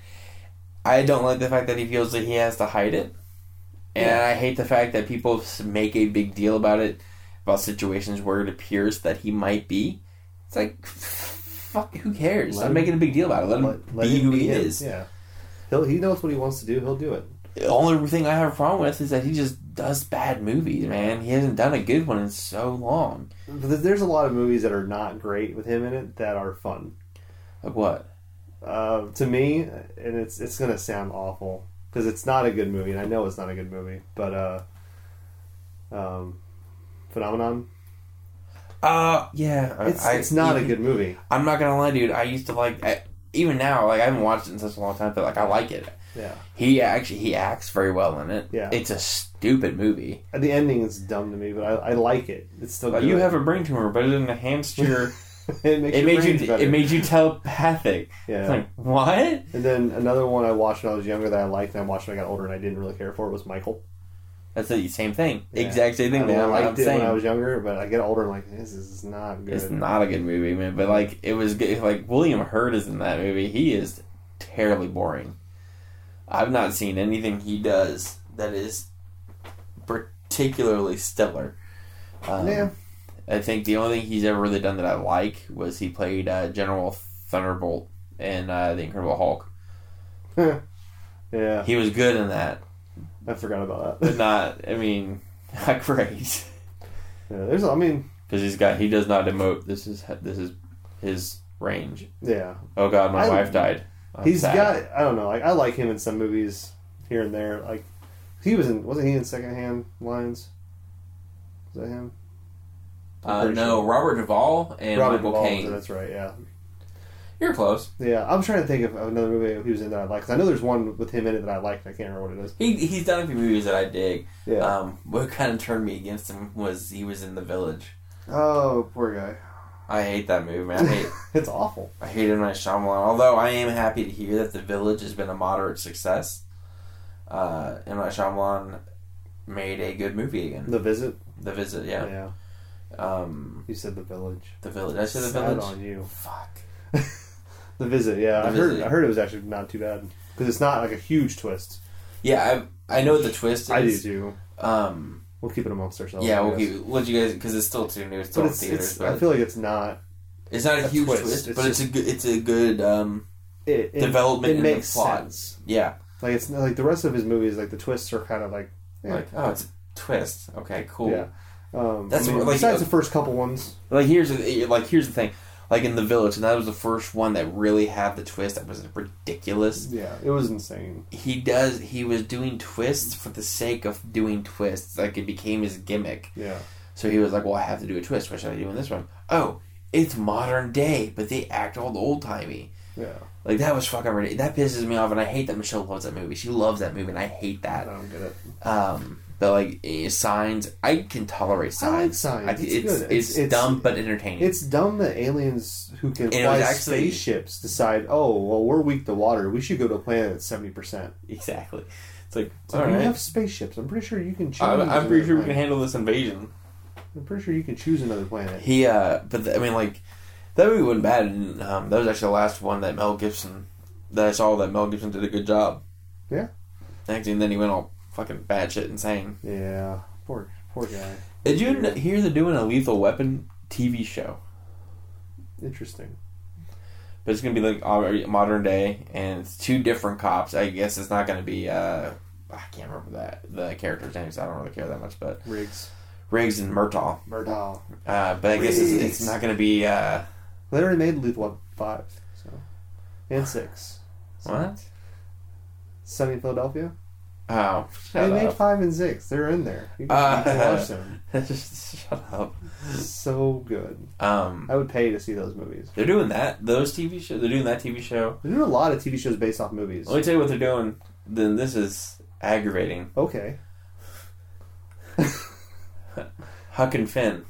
I don't like the fact that he feels that he has to hide it, and Yeah. I hate the fact that people make a big deal about it about situations where it appears that he might be. It's like, fuck, who cares? Let I'm him- making a big deal about it. Let him Let, let be him who be he him. is. Yeah. He'll, he knows what he wants to do. He'll do it. The only thing I have a problem with is that he just does bad movies, man. He hasn't done a good one in so long. But There's a lot of movies that are not great with him in it that are fun. Like what? Uh, to me, and it's it's gonna sound awful because it's not a good movie, and I know it's not a good movie. But uh, um, Phenomenon, Uh, yeah. it's I- it's not I- a good movie. I'm not gonna lie, dude. I used to like, I, even now, like I haven't watched it in such a long time, but like I like it. Yeah, He actually he acts very well in it. Yeah. it's a stupid movie. the ending is dumb to me, but I, I like it. It's still Like, good. you have a brain tumor, but it enhanced your. it makes it your made you. better. It made you telepathic. yeah. It's like what? and then another one I watched when I was younger that I liked, and I watched when I got older, and I didn't really care for it was Michael. That's the same thing. Yeah. Exact same thing. I man. I'm liked it saying. when I was younger, but I get older, and like this is not good. It's not a good movie, man. But like, it was good. Like William Hurt is in that movie. He is terribly boring. I've not seen anything he does that is particularly stellar. Um, Yeah. I think the only thing he's ever really done that I like was he played uh, General Thunderbolt in uh, the Incredible Hulk. yeah, He was good in that, I forgot about that. but not. I mean, not great yeah, there's, I mean, because he's got he does not emote. This is this is his range. yeah, Oh God, my I- wife died. He's sad. got. I don't know. Like I like him in some movies here and there. Like he was in. Wasn't he in Secondhand Lions? Was that him? Uh, no, sure. Robert Duvall and Robert Michael Duvall, Caine. That's right. Yeah, You're close. yeah. I'm trying to think of another movie he was in that I like. 'cause I know there's one with him in it that I liked. I can't remember what it is. He he's done a few movies that I dig. Yeah. Um, what kind of turned me against him was he was in The Village. oh, poor guy. I hate that movie, man. I hate it's awful. I hate M Night Shyamalan. Although I am happy to hear that The Village has been a moderate success. Uh, M Night Shyamalan made a good movie again. The Visit. The Visit, yeah. Yeah. Um, You said The Village. The Village. Did I said The Sad Village? on you. Fuck. The Visit. Yeah, The I heard. I heard it was actually not too bad because it's not like a huge twist. Yeah, I I know what the twist is. I do too. Um, We'll keep it amongst ourselves. yeah, I we'll guess. keep let you guys because it's still too new. It's still But in it's, theaters, it's but I feel like it's not. it's not a, a huge twist. twist, It's but it's a good it's a good um It, it Development It in the makes plot. sense. yeah Like it's not- like the rest of his movies. Like the twists are kind of like. Like oh it's a twist okay cool Yeah. Um, That's I mean, what- like, besides uh, the first couple ones. like here's the like here's the thing like in the village and that was the first one that really had the twist that was ridiculous Yeah, it was insane. he does he was doing twists for the sake of doing twists like it became his gimmick Yeah. so he was like well i have to do a twist what should i do in this one oh it's modern day but they act all old timey Yeah. like that was fucking ridiculous that pisses me off and i hate that michelle loves that movie she loves that movie and i hate that. I don't get it. um but like eh, signs i can tolerate signs. I like signs Signs. I- It's it's, good. it's, It's- it's- dumb but entertaining It's dumb that aliens who can And it fly was actually- spaceships decide, oh, well, we're weak to water. We should go to a planet that's seventy percent. Exactly. It's like, So all we right. have spaceships. I'm pretty sure you can choose. I'm, I'm another pretty sure we can planet. handle this invasion. I'm pretty sure you can choose another planet. He, uh, but the, I mean, like, that movie wasn't bad. And, um, that was actually the last one that Mel Gibson, that I saw that Mel Gibson did a good job. Yeah. Actually, and then he went all fucking batshit insane. Yeah, poor poor guy. Did you kn- hear they're doing a Lethal Weapon TV show? Interesting. But it's gonna be like uh, modern day, and it's two different cops. I guess it's not gonna be. Uh, I can't remember that the characters' names. I don't really care that much, but Riggs, Riggs and Murtaugh. Murdaugh. Uh, but I guess it's, it's not gonna be. Uh, They already made Lethal Weapon five, so and six. So, what? Sunny Philadelphia. Oh, they made up. five and six. They're in there. You can, Uh, you can watch them. Just shut up. So good. Um, I would pay to see those movies. they're doing that. Those TV show. They're doing that TV show. They're doing a lot of TV shows based off movies. Let me tell you what they're doing. Then this is aggravating. Okay. Huck and Finn.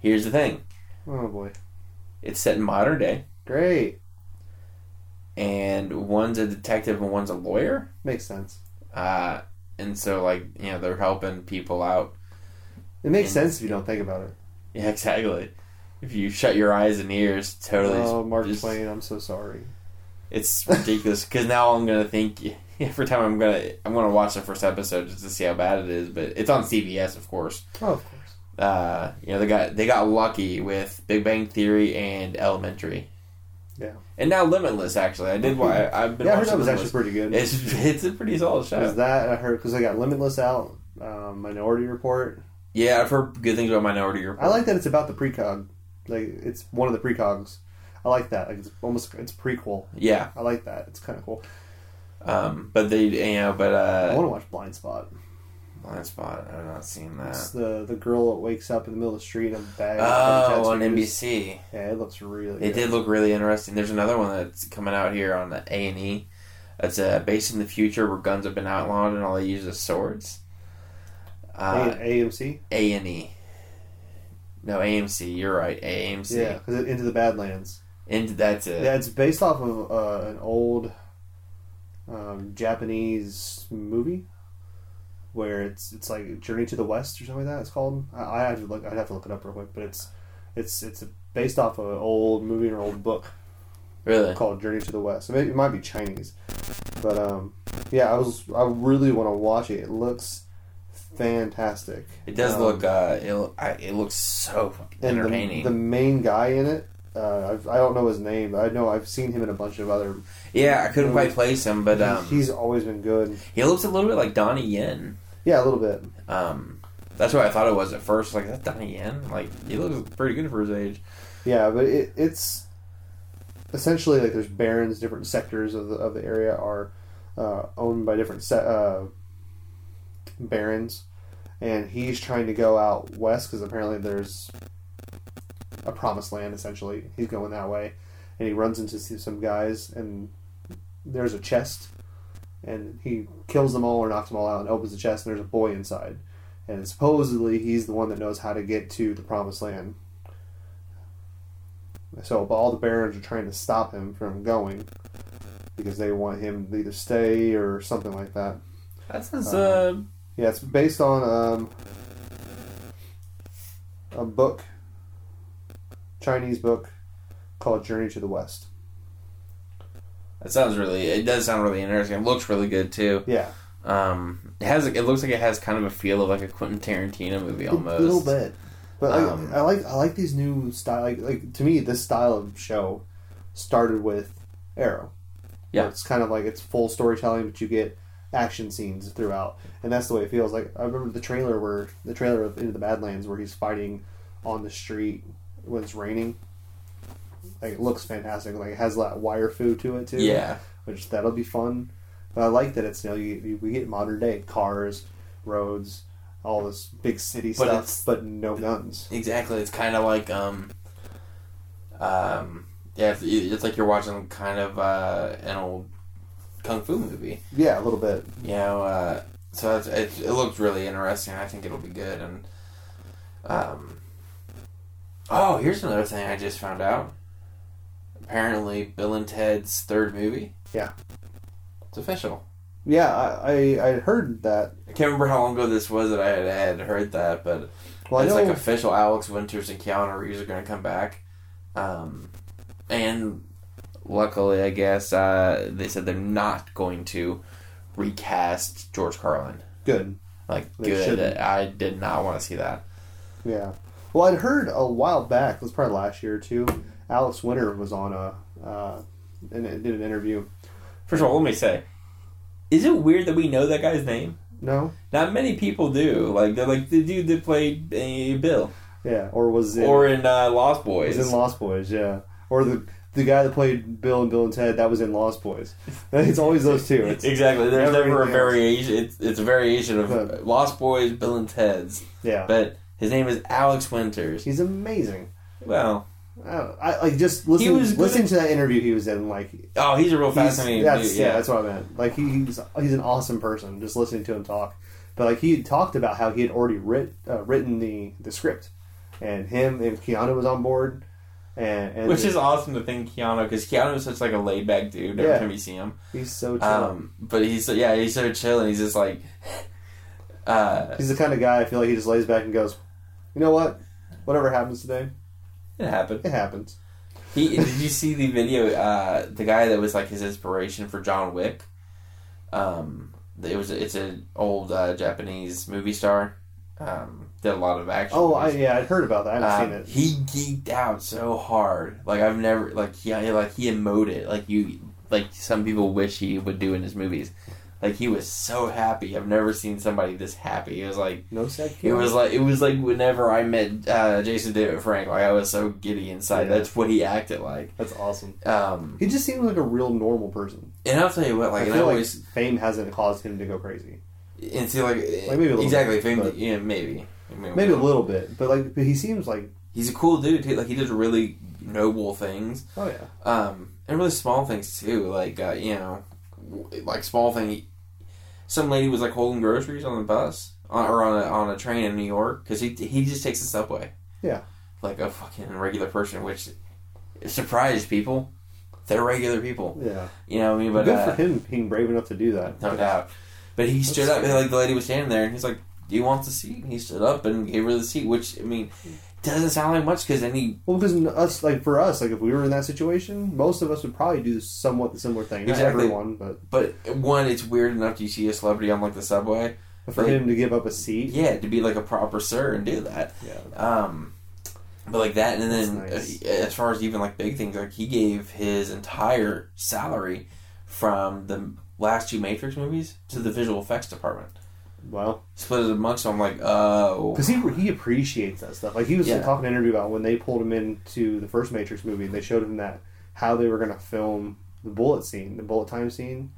Here's the thing. Oh boy. It's set in modern day, Great. And one's a detective and one's a lawyer. Makes sense. Uh, and so like you know they're helping people out. It makes And- sense if you don't think about it. Yeah, exactly. If you shut your eyes and ears, totally. oh, Mark just- Twain, I'm so sorry. It's ridiculous because now I'm gonna think every time I'm gonna I'm gonna watch the first episode just to see how bad it is. But it's on CBS, of course. Oh, of course. Uh, you know they got they got lucky with Big Bang Theory and Elementary. Yeah. and now Limitless. Actually, I did. I, I've been Yeah, I heard that was Limitless. actually pretty good. It's it's a pretty solid show. that I heard because I got Limitless out, um, Minority Report. Yeah, I've heard good things about Minority Report. I like that it's about the precog, like it's one of the precogs. I like that. Like it's almost it's prequel. Yeah, I like that. It's kind of cool. um, but they you know, but I uh, want to watch Blindspot. Blind spot. I've not seen It's that. the the girl that wakes up in the middle of the street in a bag. Oh, on. NBC. Yeah, it looks really. It good. did look really interesting. There's another one that's coming out here on the A and E. It's uh, based in the future where guns have been outlawed and all they use is swords. Uh, A- AMC. A and E. No AMC. You're right. AMC. Yeah, because Into the Badlands. And that's it. Yeah, it's based off of uh, an old um, Japanese movie where it's it's like Journey to the West or something like that. It's called. I, I have to look. I'd have to look it up real quick, but it's it's it's based off of an old movie or old book. Really? called Journey to the West. Mean, it might be Chinese, but um, yeah, I was I really want to watch it. It looks fantastic. It does Um, look. Uh, it, I, it looks so and the, entertaining. the main guy in it. Uh, I've, I don't know his name, but I know I've seen him in a bunch of other. yeah, I couldn't quite place him, but um, he's always been good. he looks a little bit like Donnie Yen. Yeah, a little bit. Um, that's what I thought it was at first. Like that's Donnie Yen. Like he looks pretty good for his age. Yeah, but it, it's essentially like there's barons. Different sectors of the of the area are uh, owned by different se- uh, barons, and he's trying to go out west because apparently there's a promised land. Essentially, he's going that way, and he runs into some guys, and there's a chest, and he kills them all or knocks them all out, and opens the chest, and there's a boy inside, and supposedly he's the one that knows how to get to the promised land. So, but all the barons are trying to stop him from going because they want him to either stay or something like that. That sounds. Uh, Uh, Yeah, it's based on um, a book, Chinese book called Journey to the West. that sounds really. It does sound really interesting. It looks really good too. Yeah, Um, it has. It looks like it has kind of a feel of like a Quentin Tarantino movie almost. a little bit. But like, Um, I like I like these new style. Like, like to me, this style of show started with Arrow. Yeah. it's kind of like it's full storytelling, but you get action scenes throughout, and that's the way it feels. Like I remember the trailer where the trailer of Into the Badlands where he's fighting on the street when it's raining. Like it looks fantastic. Like it has that wire fu to it too. Yeah. which that'll be fun. But I like that it's you know you, you, we get modern day cars, roads, all this big city But stuff, but no guns. Exactly. It's kind of like um, um, yeah. It's, it's like you're watching kind of uh, an old kung fu movie. Yeah, a little bit. You know. Uh, so it's, it's, it looks really interesting. I think it'll be good. And um, oh, here's another thing I just found out. Apparently, Bill and Ted's third movie. Yeah. It's official. Yeah, I, I I heard that. I can't remember how long ago this was that I had, had heard that, but Well, it's like official. Alex Winters and Keanu Reeves are going to come back, um, and luckily, I guess uh, they said they're not going to recast George Carlin. good. Like, They good. shouldn't. I did not want to see that. Yeah. Well, I'd heard a while back. It was probably last year or two. Alex Winter was on a uh, and did an interview. First of all, let me say, is it weird that we know that guy's name? No. Not many people do. Like, they're like the dude that played uh, Bill, Yeah. Or was it? or in uh, Lost Boys. was in Lost Boys. Yeah. Or the the guy that played Bill and Bill and Ted that was in Lost Boys. It's always those two. It's, exactly. There's never a variation. It's, it's a variation of. Lost Boys, Bill and Ted's. yeah. But his name is Alex Winters. He's amazing. Well, I, I like just listen, listening at- to that interview he was in. Like oh, he's a real fascinating that's, dude. yeah. Yeah. that's what I meant. Like he, he's he's an awesome person. Just listening to him talk, but like he talked about how he had already writ, uh, written the the script, and him and Keanu was on board, and, and Which is awesome to think Keanu, because Keanu is such like a laid back dude every Yeah. time you see him. he's so chill. Um, but he's so, yeah, he's so chill and he's just like, uh, he's the kind of guy I feel like he just lays back and goes, you know what, whatever happens today, it happened. it happens. He did you see the video? Uh, the guy that was like his inspiration for John Wick. Um, it was it's an old uh, Japanese movie star. Um, did a lot of action. Oh, I, movies. yeah, I'd heard about that. I haven't Um, seen it. he geeked out so hard. Like I've never like he like he emoted like you like some people wish he would do in his movies. Like he was so happy. I've never seen somebody this happy. It was like No sad it was like it was like whenever I met uh, Jason David Frank. Like I was so giddy inside. Yeah. That's what he acted like. That's awesome. Um, He just seemed like a real normal person. and I'll tell you what, like I I feel like fame hasn't caused him to go crazy. and see like, Like, maybe a little exactly bit, fame, but- yeah maybe Maybe a little bit, but like, but he seems like, He's a cool dude too. Like he does really noble things. oh yeah, um, and really small things too. Like uh, you know, like small thing. Some lady was like holding groceries on the bus on, or on a on a train in New York because he he just takes the subway. Yeah. like a fucking regular person, which surprised people. They're regular people, yeah. you know what I mean? But Good uh, for him being brave enough to do that. no doubt. But he stood up, scary. like the lady was standing there, and he's like, "Do you want the seat?" And he stood up and gave her the seat. Which I mean, doesn't sound like much because then he Well, because us, like for us, like if we were in that situation, most of us would probably do somewhat the similar thing. Not Exactly. everyone, but, But one, it's weird enough you see a celebrity on like the subway. for Like- him to give up a seat, Yeah, to be like a proper sir and do that. yeah, Um, but like that, and then That's nice. uh, as far as even like big things, like he gave his entire salary from the last two Matrix movies to the visual effects department. Well, Split it amongst them. I'm like, oh, because he he appreciates that stuff. Like he was Yeah. talking in an interview about when they pulled him into the first Matrix movie, and they showed him that how they were going to film the bullet scene, the bullet time scene.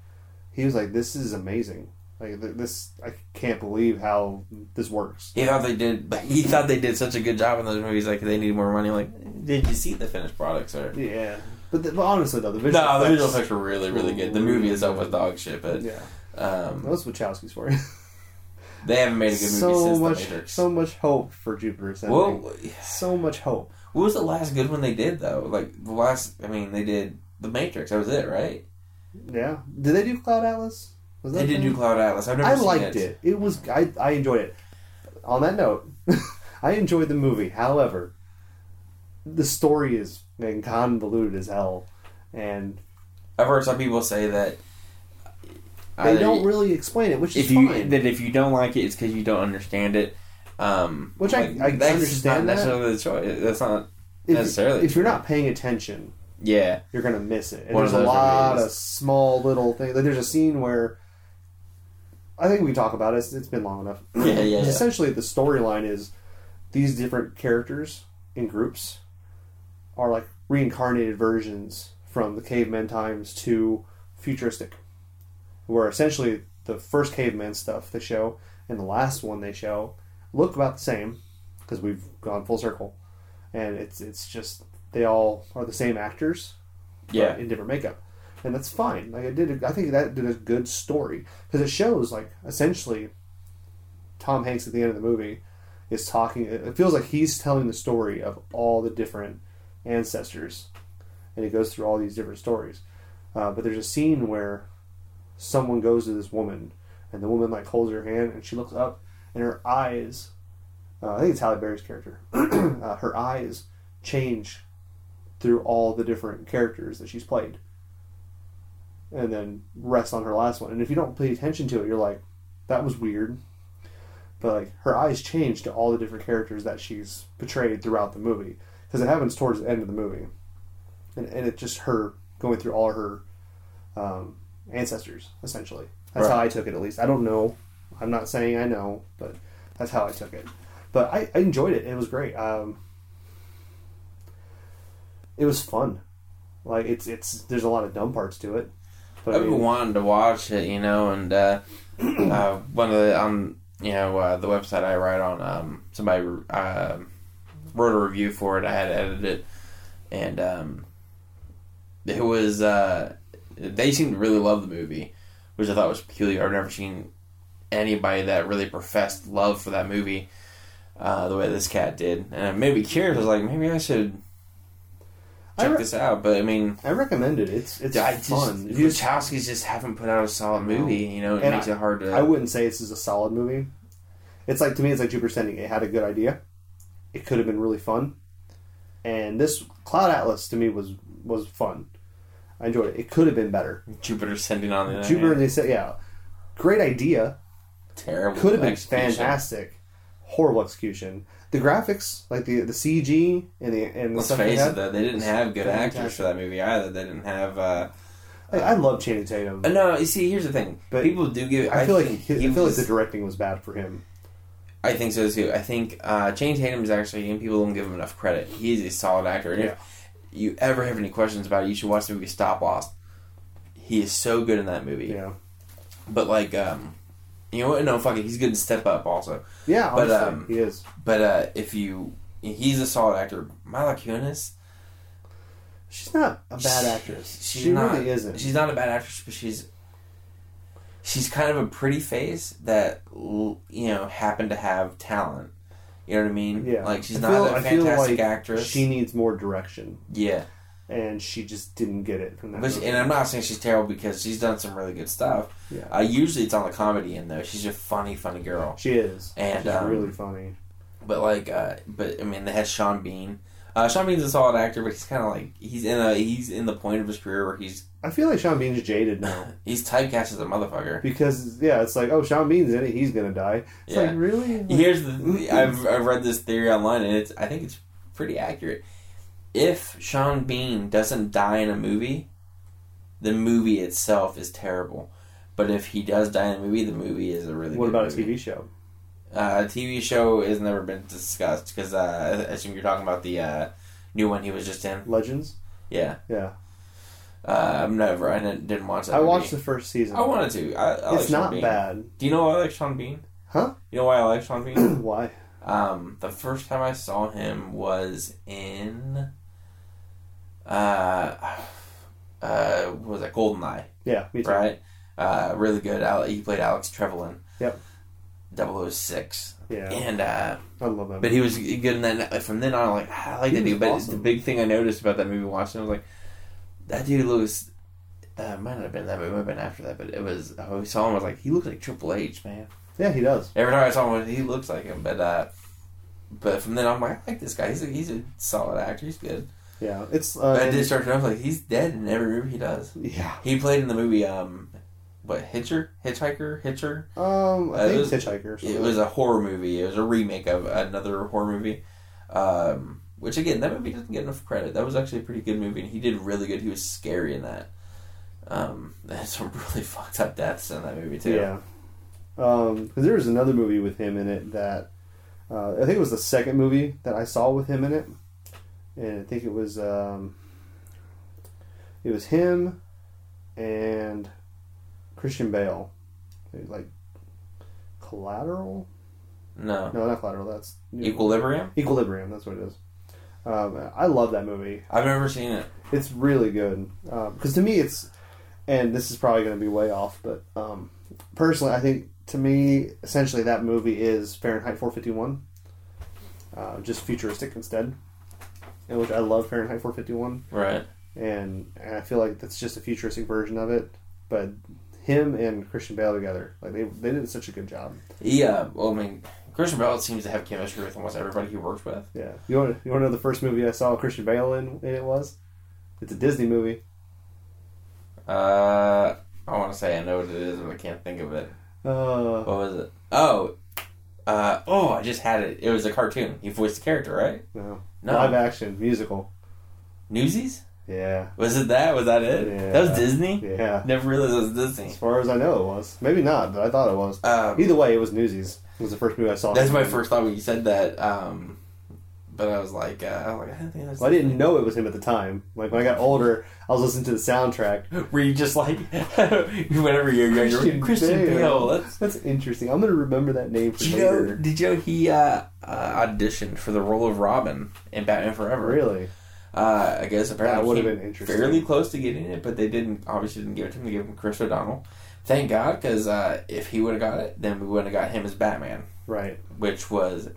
He was like, "This is amazing." Like th- this, I can't believe how this works. he thought they did. But he thought they did such a good job in those movies. Like they needed more money. Like, did you see the finished product, sir? Yeah, but, the, but honestly though, the visual No, the visual effects- effects were really, really good. The movie itself was dog shit, but yeah, um, that's Wachowski's for you. they haven't made a good movie so since much, the Matrix. so much hope for Jupiter Ascending. well, so much hope. What was the last good one they did though? Like the last, I mean, they did the Matrix. That was it, right? Yeah. Did they do Cloud Atlas? Was They did do Cloud Atlas. I've never I seen liked it. it. was I I enjoyed it. On that note, I enjoyed the movie. However, the story is convoluted as hell, and I've heard some people say that they don't really explain it, which is if you fine. that if you don't like it, it's because you don't understand it. Um, Which I- I that's understand not that. the choice. That's not if, necessarily if you're not paying attention, yeah. you're gonna miss it. And One there's a lot movies. of small little things. Like there's a scene where I think we talk about it. It's, it's been long enough. Yeah, yeah, yeah. Essentially, the storyline is these different characters in groups are like reincarnated versions from the caveman times to futuristic, where essentially the first caveman stuff they show and the last one they show look about the same because we've gone full circle, and it's it's just they all are the same actors, Yeah. in different makeup, and that's fine. Like it did, I think that did a good story because it shows like essentially Tom Hanks at the end of the movie is talking. It feels like he's telling the story of all the different ancestors, and he goes through all these different stories. Uh, but there's a scene where someone goes to this woman, and the woman like holds her hand, and she looks up, and her eyes. Uh, I think it's Halle Berry's character. uh, her eyes change through all the different characters that she's played, and then rest on her last one. And if you don't pay attention to it, you're like, "That was weird." But like her eyes change to all the different characters that she's portrayed throughout the movie because it happens towards the end of the movie, and and it's just her going through all her um, ancestors essentially. That's how I took it at least. I don't know. I'm not saying I know, but that's how I took it. But I, I enjoyed it. It was great. Um, it was fun. Like it's it's there's a lot of dumb parts to it. But I I've been mean, wanting to watch it, you know, and uh, uh, one of the on you know uh, the website I write on, um, somebody uh, wrote a review for it. I had to edit it, and um, it was uh, they seemed to really love the movie, which I thought was peculiar. I've never seen anybody that really professed love for that movie uh, the way this cat did, and it made me curious. I was like, maybe I should I check re- this out. But I mean. I recommend it. It's it's I just, fun. The If you just- Wachowskis just haven't put out a solid movie. You know, it And makes it hard to. I wouldn't say this is a solid movie. It's like to me, it's like Jupiter Ascending. It had a good idea. It could have been really fun, and this Cloud Atlas to me was was fun. I enjoyed it. It could have been better. Jupiter Ascending on the Jupiter they said, yeah, great idea. terrible. Could have been execution. fantastic. Horrible execution. The graphics, like the the CG and the and the Let's stuff they face had, it, though, they didn't have good actors for that movie either. They didn't have. Uh, I, I love Channing Tatum. uh, no, you see, here's the thing. But People do give. I feel like he, I feel was- like the directing was bad for him. I think so too. I think uh, Channing Tatum is actually, and people don't give him enough credit. He is a solid actor. Yeah. if you ever have any questions about it, you should watch the movie Stop Loss. He is so good in that movie. Yeah, But like, um, you know what? No, fuck it. He's good in Step Up also. yeah, But, um, he is. But uh, if you, he's a solid actor. Mila Kunis, She's not a bad actress. she's she not- really isn't. she's not a bad actress, but she's she's kind of a pretty face that you know happened to have talent. You know what I mean? Yeah. Like she's I not feel- a fantastic like actress. She needs more direction, yeah, and she just didn't get it from that. but she- and I'm not saying she's terrible because she's done some really good stuff. yeah, Uh, usually it's on the comedy end though. She's a funny, funny girl. she is. and, she's um, really funny. But like, uh, but I mean, they had Sean Bean. Uh, Sean Bean's a solid actor, but he's kind of like he's in a he's in the point of his career where he's I feel like Sean Bean's jaded now he's typecast as a motherfucker. because yeah, it's like oh Sean Bean's in it, he's gonna die. It's Yeah. like really. Like, Here's the I've I've read this theory online, and it's I think it's pretty accurate. If Sean Bean doesn't die in a movie, the movie itself is terrible. But if he does die in a movie, the movie is a really what about a. TV show? Uh, a TV show has never been discussed because uh, I assume you're talking about the uh, new one he was just in. Legends. Yeah, Yeah, uh, I've never. I didn't, didn't watch that. I movie. watched the first season. I wanted to. I, I it's Sean not Bean. bad. Do you know why I like Sean Bean? Huh? You know why I like Sean Bean? Why? um, the first time I saw him was in. Uh, uh, what was that Goldeneye? Yeah, me too. Right. Uh, really good. He played Alec Trevelyan. Yep. 006. Yeah, And uh, I love that. But he was good in that. Like, from then on, I'm like I like He that dude. But awesome. the big thing I noticed about that movie watching, I was like, that dude looks. Uh, might not have been that movie. Might have been after that. But it was. I saw him. I was like, he looks like Triple H, man. yeah, he does. Every time I saw him, he looks like him. But uh, but from then on, I'm like, I like this guy. He's a, he's a solid actor. He's good. Yeah, it's. Uh, I did start to know like he's dead in every movie he does. yeah. He played in the movie um, what Hitcher, Hitchhiker, Hitcher. Um, I Uh, it think was- Hitchhiker. Or. It was a horror movie. It was a remake of another horror movie. Um, which again, that movie doesn't get enough credit. That was actually a pretty good movie, and he did really good. He was scary in that. Um, had some really fucked up deaths in that movie too. Yeah. Um, 'cause there was another movie with him in it that uh, I think it was the second movie that I saw with him in it, and I think it was um, it was him and Christian Bale, like Collateral. No. No, not Collateral. That's Equilibrium. Equilibrium. That's what it is. Um, I love that movie. I've never seen it. It's really good because to me it's, and this is probably going to be way off, but um, personally, I think to me essentially that movie is Fahrenheit 451, uh, just futuristic instead, and which I love Fahrenheit 451, Right. and, and I feel like that's just a futuristic version of it, but him and Christian Bale together, like they they did such a good job. Yeah. Well, I mean, Christian Bale seems to have chemistry with almost everybody he works with. Yeah, you want you want to know the first movie I saw Christian Bale in? in it was, it's a Disney movie. Uh, I want to say I know what it is, but I can't think of it. Uh, What was it? Oh. Uh, oh, I just had it. It was a cartoon. He voiced the character, right? no, No. live action musical. Newsies? Yeah, Was it that? Was that it? Yeah. That was Disney? yeah. Never realized it was Disney. As far as I know, it was. Maybe not, but I thought it was. Um, Either way, it was Newsies. It was the first movie I saw. that's my first thought when you said that. Um, but I was like, uh, I was like, I don't think that's. Well, I didn't know it was him at the time. Like when I got older, I was listening to the soundtrack. Were you just like, whenever you're younger, Christian Christian Bale? That's. That's interesting. I'm gonna remember that name for Did you know? Did you know he uh, uh, auditioned for the role of Robin in Batman Forever? Really? Uh, I guess apparently That would have been interesting. fairly close to getting it, but they didn't. Obviously, didn't give it to him. They gave him Chris O'Donnell. Thank God, because uh, if he would have got it, then we wouldn't have got him as Batman, Right. which was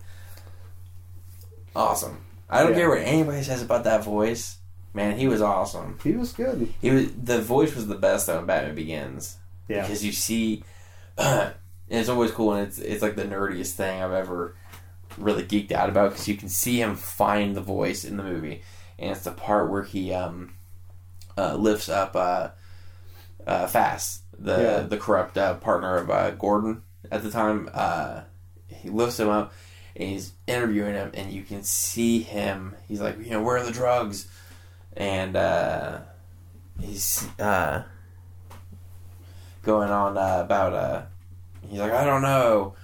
awesome. I don't Yeah. care what anybody says about that voice. Man, he was awesome. He was good. He was the voice was the best though in Batman Begins Yeah. because you see, and it's always cool and it's it's like the nerdiest thing I've ever really geeked out about because you can see him find the voice in the movie, and it's the part where he um uh, lifts up uh, uh fast the Yeah. the corrupt uh, partner of uh, Gordon at the time. Uh, he lifts him up and he's interviewing him, and you can see him. He's like, you know, where are the drugs? And uh, he's uh, going on uh, about uh, he's like, I don't know.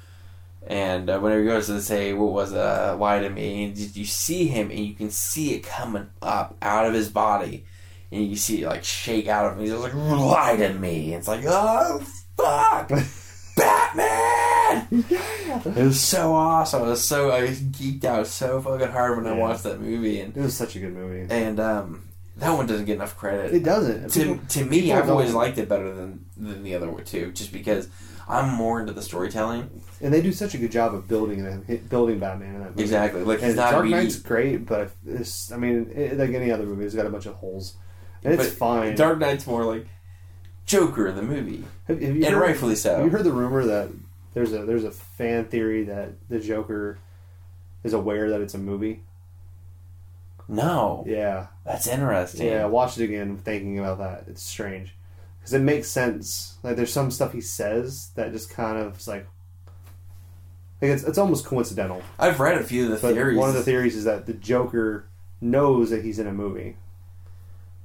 And uh, whenever he goes to say, "What was? Uh, lie to me?" And you- see him, and you can see it coming up out of his body, and you see it like shake out of him. He's just like, "Lie to me!" And it's like, "Oh fuck, Batman!" It was so awesome. I was so I was geeked out so fucking hard when I watched that movie, and It was such a good movie. and um, that one doesn't get enough credit. It doesn't. to, People- to me, I've always liked it better than than the other two, just because I'm more into the storytelling. and they do such a good job of building it, building Batman in that movie. Exactly, like And Dark Knight's great, but it's, I mean, it, like any other movie, it's got a bunch of holes, and it's But fine. Dark Knight's more like Joker in the movie, have, have you and heard, rightfully so. Have you heard the rumor that there's a there's a fan theory that the Joker is aware that it's a movie. No, Yeah, that's interesting. yeah. I watched it again, thinking about that. It's strange because it makes sense. Like there's some stuff he says that just kind of is like. Like it's, it's almost coincidental. I've read a few of the But theories. one of the theories is that the Joker knows that he's in a movie.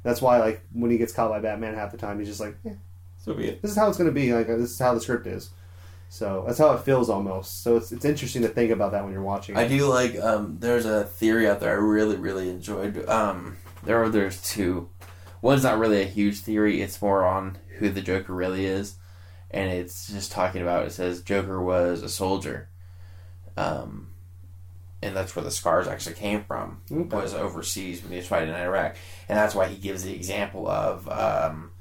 That's why, like, when he gets caught by Batman, half the time he's just like, yeah, so be it. "This is how it's going to be. Like, this is how the script is." So that's how it feels almost. So it's it's interesting to think about that when you're watching. I do like. Um, there's a theory out there I really, really enjoyed. Um, there are there's two. One's not really a huge theory. It's more on who the Joker really is, and it's just talking about. It says Joker was a soldier, um, and that's where the scars actually came from. Okay. Was overseas when he was fighting in Iraq, and that's why he gives the example of um,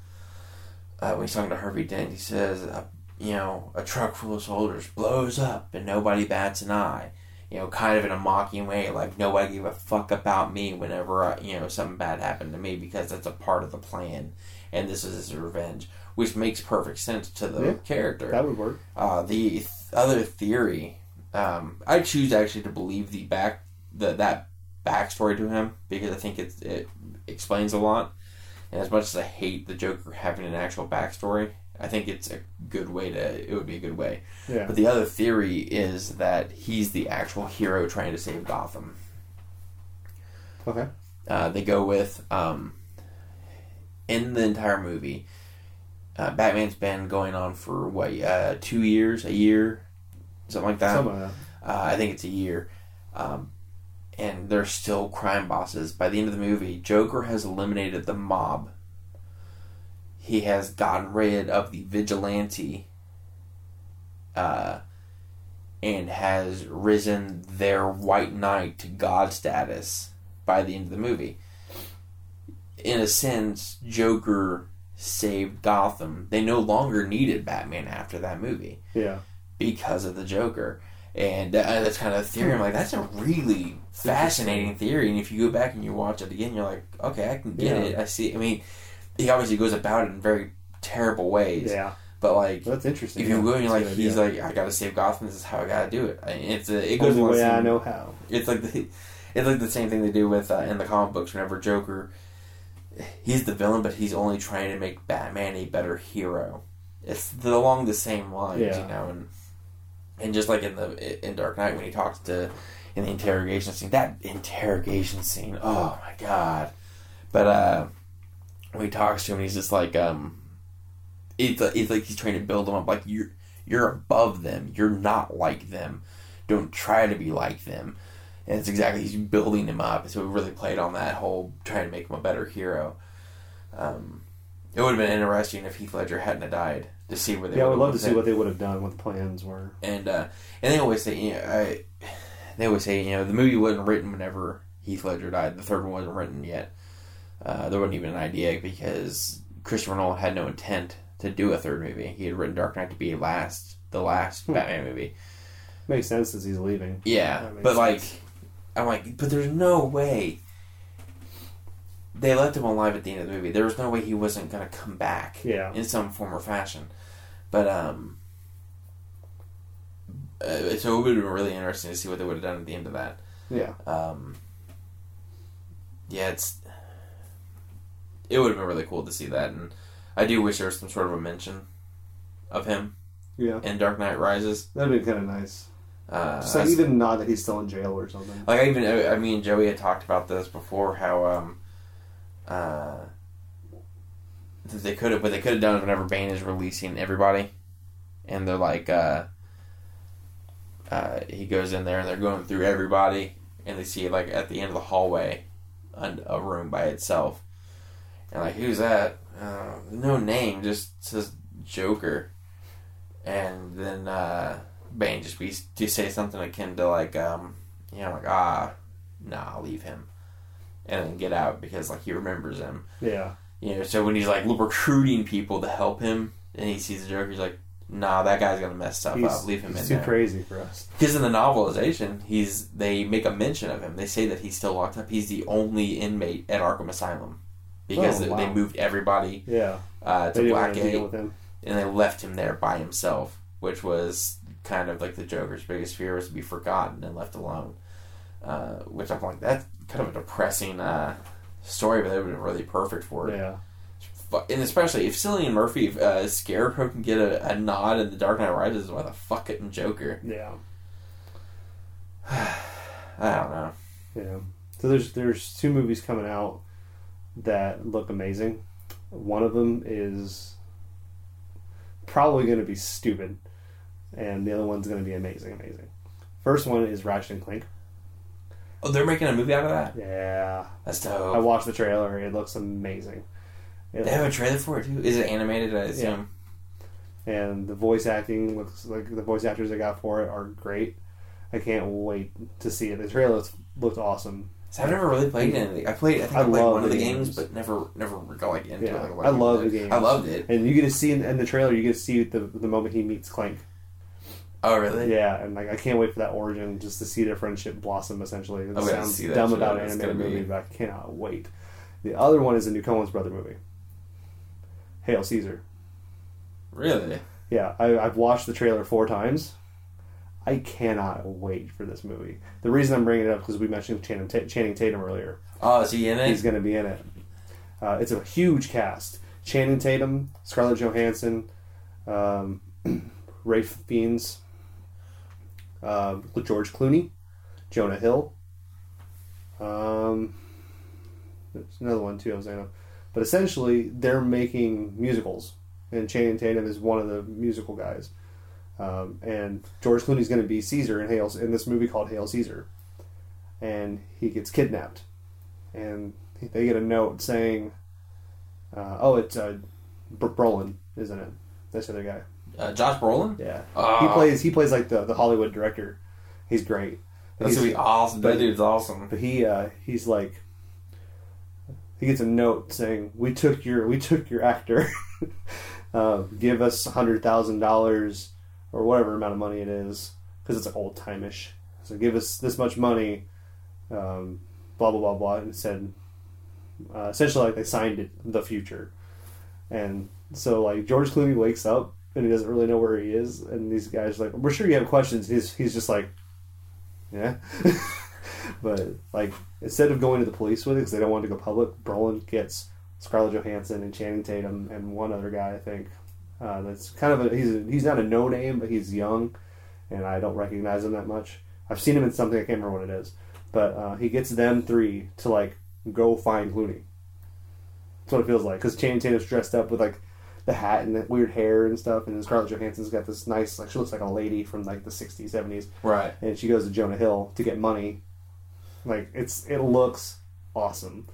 uh, when he's talking to Harvey Dent. He says, uh, you know, a truck full of soldiers blows up and nobody bats an eye. You know, kind of in a mocking way, like nobody gave a fuck about me whenever uh, you know something bad happened to me because that's a part of the plan, and this is his revenge, which makes perfect sense to the Yeah. character. that would work. Uh, the th- other theory, um, I choose actually to believe the back the that backstory to him because I think it it explains a lot. And as much as I hate the Joker having an actual backstory, I think it's a good way to. It would be a good way. Yeah. But the other theory is that he's the actual hero trying to save Gotham. Okay. Uh, they go with um, in the entire movie. Uh, Batman's been going on for what uh, two years, a year, something like that. Some of that. Uh, I think it's a year. Um, and they're still crime bosses. By the end of the movie, Joker has eliminated the mob. He has gotten rid of the vigilante. Uh, and has risen their white knight to god status by the end of the movie. In a sense, Joker saved Gotham. They no longer needed Batman after that movie Yeah. because of the Joker. And uh, that's kind of a theory. I'm like, that's a really fascinating theory. And if you go back and you watch it again, you're like, okay, I can get Yeah. it. I see. I mean, he obviously goes about it in very terrible ways. Yeah. But like, That's interesting. if you yeah. go and you're That's like, he's idea. like, I gotta save Gotham. This is how I gotta do it. I- It's a, it goes along way the I know how. it's like the it's like the same thing they do with uh, in the comic books whenever Joker he's the villain but he's only trying to make Batman a better hero. It's the, along the same lines, Yeah. you know, and and just like in the in Dark Knight when he talks to in the interrogation scene, that interrogation scene, oh my god. But uh when he talks to him he's just like um it's, it's like he's trying to build them up like you're you're above them. You're not like them. Don't try to be like them. And it's exactly he's building him up. So we really played on that whole trying to make him a better hero. Um, it would have been interesting if Heath Ledger hadn't have died to see where they. Yeah, I would love to see what they would have done, what the plans were. And uh, and they always say, you know, I, they always say, you know, the movie wasn't written whenever Heath Ledger died. The third one wasn't written yet. Uh, there wasn't even an idea because Christopher Nolan had no intent to do a third movie. He had written Dark Knight to be last, the last Hmm. Batman movie. Makes sense as he's leaving. Yeah, but like. I'm like, but there's no way. They left him alive at the end of the movie. There was no way he wasn't gonna come back Yeah. in some form or fashion. But um, uh, so it would have been really interesting to see what they would have done at the end of that. Yeah. Um, yeah, it's it would have been really cool to see that, and I do wish there was some sort of a mention of him Yeah. in Dark Knight Rises. That'd be kind of nice. Uh, Just like I- even nod that he's still in jail or something. Like I even I mean Joey had talked about this before how um uh that they could have what they could have done is whenever Bane is releasing everybody and they're like uh uh he goes in there and they're going through everybody and they see like at the end of the hallway a room by itself and like who's that? Uh, no name just says Joker. And then uh Bane just be to say something akin to like um you know like ah nah I'll leave him. And then get out because like he remembers him. Yeah. you know so when he's like recruiting people to help him and he sees the Joker he's like nah that guy's gonna mess stuff He's, up. Leave him he's in too there. crazy for us. because in the novelization he's they make a mention of him. They say that he's still locked up. He's the only inmate at Arkham Asylum because Oh, they- wow. they moved everybody Yeah. uh, to Blackgate deal with him. and they left him there by himself, which was kind of like the Joker's biggest fear was to be forgotten and left alone. uh, which I'm like that's kind of a depressing uh, story, but that would be really perfect for it. Yeah. And especially if Cillian Murphy, if uh, Scarecrow can get a, a nod in The Dark Knight Rises, why the fuck couldn't Joker? Yeah. I don't know. Yeah. So there's there's two movies coming out that look amazing. One of them is probably going to be stupid, and the other one's going to be amazing, amazing. First one is Ratchet and Clank. Oh, they're making a movie out of that. Yeah, That's dope. I watched the trailer. It looks amazing. It- They have a trailer for it too. Is it animated? I assume. and the voice acting looks like the voice actors they got for it are great. I can't wait to see it. The trailer looks, looked awesome. So I've never really played anything. I played. I think I I, played one of the games, games. but never, never got like into Yeah, it. Like, I love the game. I loved it. And you get to see in, in the trailer, you get to see the the moment he meets Clank. Oh, really? Yeah, and like I can't wait for that origin, just to see their friendship blossom. Essentially, it oh, I'm sounds see that dumb shit. about an animated be- movie, but I cannot wait. The other one is a new Coen's brother movie, Hail Caesar. Really? Yeah, I, I've watched the trailer four times. I cannot wait for this movie. The reason I'm bringing it up because we mentioned Channing, Ta- Channing Tatum earlier. Oh, is he in it? He's going to be in it. Uh, it's a huge cast: Channing Tatum, Scarlett Johansson, um, Ralph Fiennes, uh, George Clooney, Jonah Hill. Um, there's another one too. I was thinking of. But essentially, they're making musicals, and Channing Tatum is one of the musical guys. Um, and George Clooney's going to be Caesar in Hail in this movie called Hail Caesar, and he gets kidnapped, and they get a note saying, uh, "Oh, it's uh, Brolin, isn't it? That's the other guy. Uh, Josh Brolin. Yeah, he plays he plays like the, the Hollywood director. He's great. That's He's- gonna be awesome. That dude's awesome. But he uh, he's like he gets a note saying we took your we took your actor. uh, give us a hundred thousand dollars or whatever amount of money it is because it's like old timeish. So give us this much money. Um, blah blah blah blah. And said uh, essentially like they signed it the future. And so like George Clooney wakes up and he doesn't really know where he is, and these guys are like, "We're sure you have questions." He's he's just like, "Yeah," but like instead of going to the police with it because they don't want to go public, Brolin gets Scarlett Johansson and Channing Tatum and one other guy I think. Uh, that's kind of a he's a, he's not a no name, but he's young, and I don't recognize him that much. I've seen him in something I can't remember what it is, but uh, he gets them three to like go find Clooney. That's what it feels like because Channing Tatum's dressed up with like the hat and the weird hair and stuff, and then Scarlett Johansson's got this nice like she looks like a lady from like the '60s, '70s, Right. and she goes to Jonah Hill to get money. Like it's it looks awesome.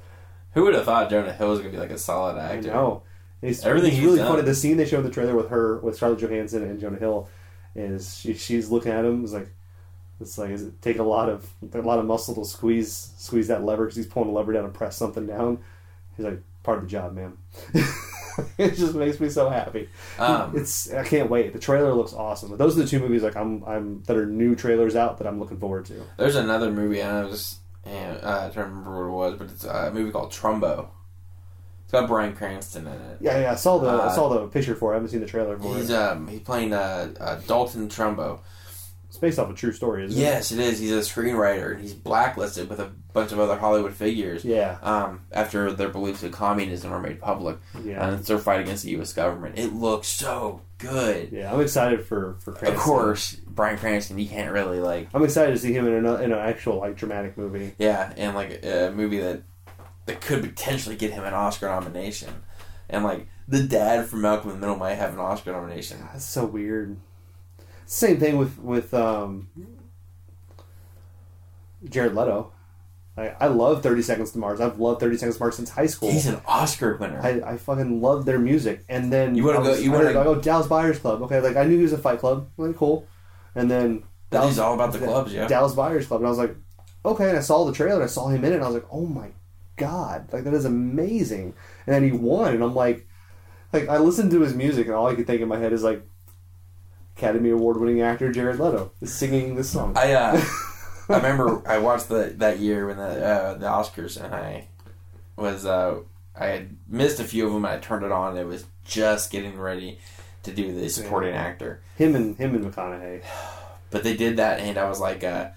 Who would have thought Jonah Hill was gonna be like a solid I actor? know. It's, Everything it's really done. funny. The scene they showed in the trailer with her, with Scarlett Johansson and Jonah Hill, is she, she's looking at him. It's like, it's like, is it take a lot of a lot of muscle to squeeze squeeze that lever because he's pulling the lever down to press something down. He's like, part of the job, man. it just makes me so happy. Um, It's I can't wait. The trailer looks awesome. But those are the two movies like I'm I'm that are new trailers out that I'm looking forward to. There's another movie, and I was and, uh, I don't remember what it was, but it's a movie called Trumbo. It's got Bryan Cranston in it. Yeah, yeah. I saw the I Uh, saw the picture for it. I haven't seen the trailer for He's it. um he's playing uh, uh Dalton Trumbo. It's based off a true story, isn't Yes, it is. He's a screenwriter, and he's blacklisted with a bunch of other Hollywood figures. Yeah, Um, after their beliefs of communism were made public, yeah, and it's their fight against the U.S. government. It looks so good. yeah. I'm excited for for Cranston. Of course, Bryan Cranston. You can't really like, I'm excited to see him in an in an actual like dramatic movie. yeah, and like a movie that that could potentially get him an Oscar nomination, and like the dad from Malcolm in the Middle might have an Oscar nomination. That's so weird. Same thing with with um, Jared Leto. I, I love Thirty Seconds to Mars. I've loved Thirty Seconds to Mars since high school. He's an Oscar winner. I, I fucking love their music. And then You wanna go- you wanna- like, oh Dallas Buyers Club. Okay, like I knew he was a Fight Club. Like cool. And then But he's all about the clubs, yeah. Dallas Buyers Club, and I was like, okay. And I saw the trailer, and I saw him in it, and I was like, oh my god, like that is amazing. And then he won, and I'm like, like I listened to his music, and all I could think in my head is like, Academy Award winning actor Jared Leto is singing this song. I uh, I remember I watched the that year when the uh, the Oscars and I was uh, I had missed a few of them and I turned it on and it was just getting ready to do the supporting actor. him and him and McConaughey. But they did that and I was like uh,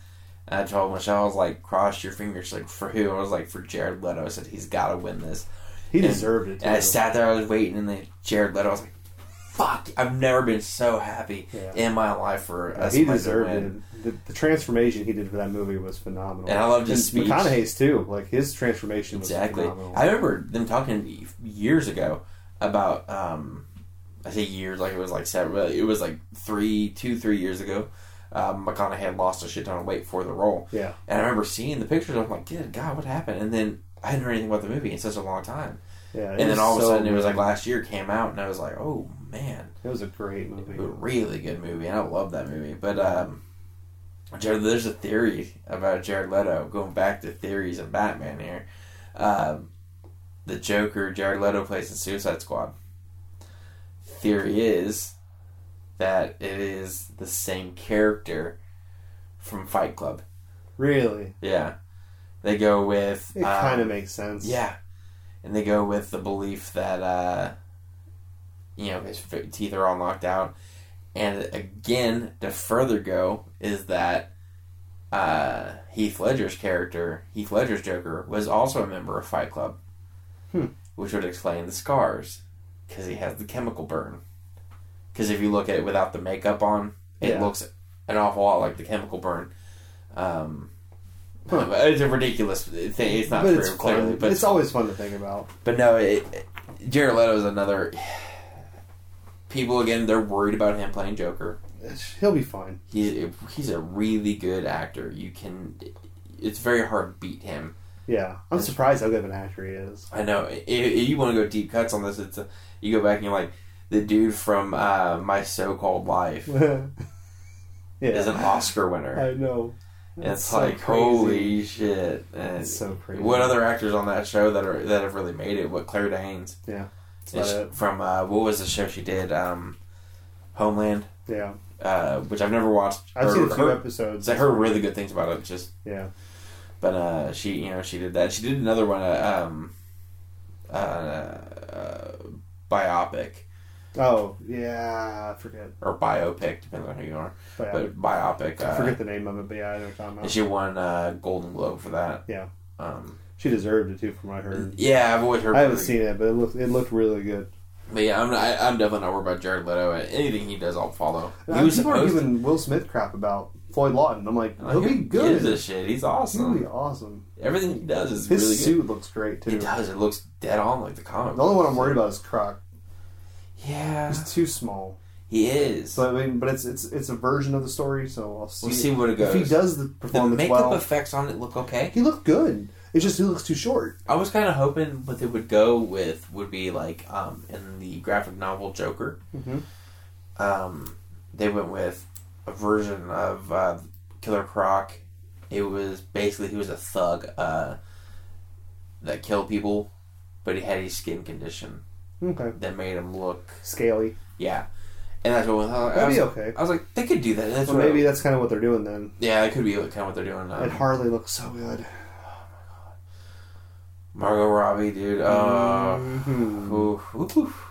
And I told Michelle, I was like, cross your fingers. Like, for who? I was like, for Jared Leto. I said, he's got to win this. He And- deserved it. Too. And I sat there, I was waiting, and then Jared Leto, I was like, fuck, I've never been so happy Yeah. in my life for Yeah, us he deserved win. it. The, the transformation he did for that movie was phenomenal. And I loved his And speech. McConaughey's too. Like his transformation was Exactly. phenomenal. I remember them talking years ago about, um, I say years, like it was like seven, but it was like three, two, three years ago. Um, McConaughey had lost a shit ton of weight for the role. yeah, And I remember seeing the pictures. I'm like, good God, what happened? And then I hadn't heard anything about the movie in such a long time. yeah. And then all of a sudden, it was like last year came out, and I was like, oh man, it was a great movie, a really good movie, and I love that movie. But um, Jared, there's a theory about Jared Leto. Going back to theories of Batman here, um, the Joker Jared Leto plays in Suicide Squad. Theory is that it is the same character from Fight Club. Really, Yeah, they go with it um, kind of makes sense. yeah, and they go with the belief that uh, you know his teeth are all knocked out, and again to further go is that uh, Heath Ledger's character, Heath Ledger's Joker, was also a member of Fight Club, Hmm. which would explain the scars because he has the chemical burn. Because if you look at it without the makeup on, it Yeah. looks an awful lot like the chemical burn. Um, Huh. It's a ridiculous thing. It's not but true, it's clearly, fun. but it's always fun to think about. but no, it, Jared Leto is another. People again, they're worried about him playing Joker. He'll be fine. He he's a really good actor. You can, it's very hard to beat him. Yeah, I'm surprised how good of an actor he is. I know. If, if you want to go deep cuts on this, it's a, you go back and you're like the dude from uh, My So Called Life yeah, is an Oscar winner. I know. That's it's so like crazy. holy shit! And That's so crazy. what other actors on that show that are that have really made it? What Claire Danes? Yeah, It's That's about it. from uh, what was the show she did? Um, Homeland, Yeah, uh, which I've never watched. I've Or seen a few heard- episodes. I heard really good things about it. Just, Yeah, but uh, she, you know, she did that. She did another one, uh, um, uh, uh, biopic Oh yeah, I forget. or biopic, depending on who you are. But, But biopic. I Uh, forget the name of it. But yeah, I know what you're talking about. she won uh, Golden Globe for that. Yeah. Um, She deserved it too, from what I heard. yeah, I've always heard. I haven't seen it, but it looked it looked really good. But yeah, I'm, I, I'm definitely not worried about Jared Leto. Anything he does, I'll follow. He Uh, was people are to. giving Will Smith crap about Floyd Lawton. I'm like, Like, he'll be good. gives a shit. He's awesome. He'll be awesome. Everything he does is His really good. suit looks great too. It does. It looks dead on like the comic. The only one I'm worried about is Croc. Yeah, He's too small. he is. So I mean, but it's it's it's a version of the story. So I'll see. we'll see what it goes. if he does the performance, the makeup well, effects on it look okay. he looked good. It's just he looks too short. I was kind of hoping what they would go with would be like um, in the graphic novel Joker. Mm-hmm. Um, they went with a version of uh, Killer Croc. It was basically he was a thug uh, that killed people, but he had a skin condition Okay, that made him look scaly. yeah. And that's what I was, That'd be I was, okay. I was like, they could do that. That's Well, maybe that's kind of what they're doing then. yeah, that could be kind of what they're doing. Um, and Harley looks so good. Oh my god. Margot Robbie, dude. Uh, Mhm. oof, oof, oof.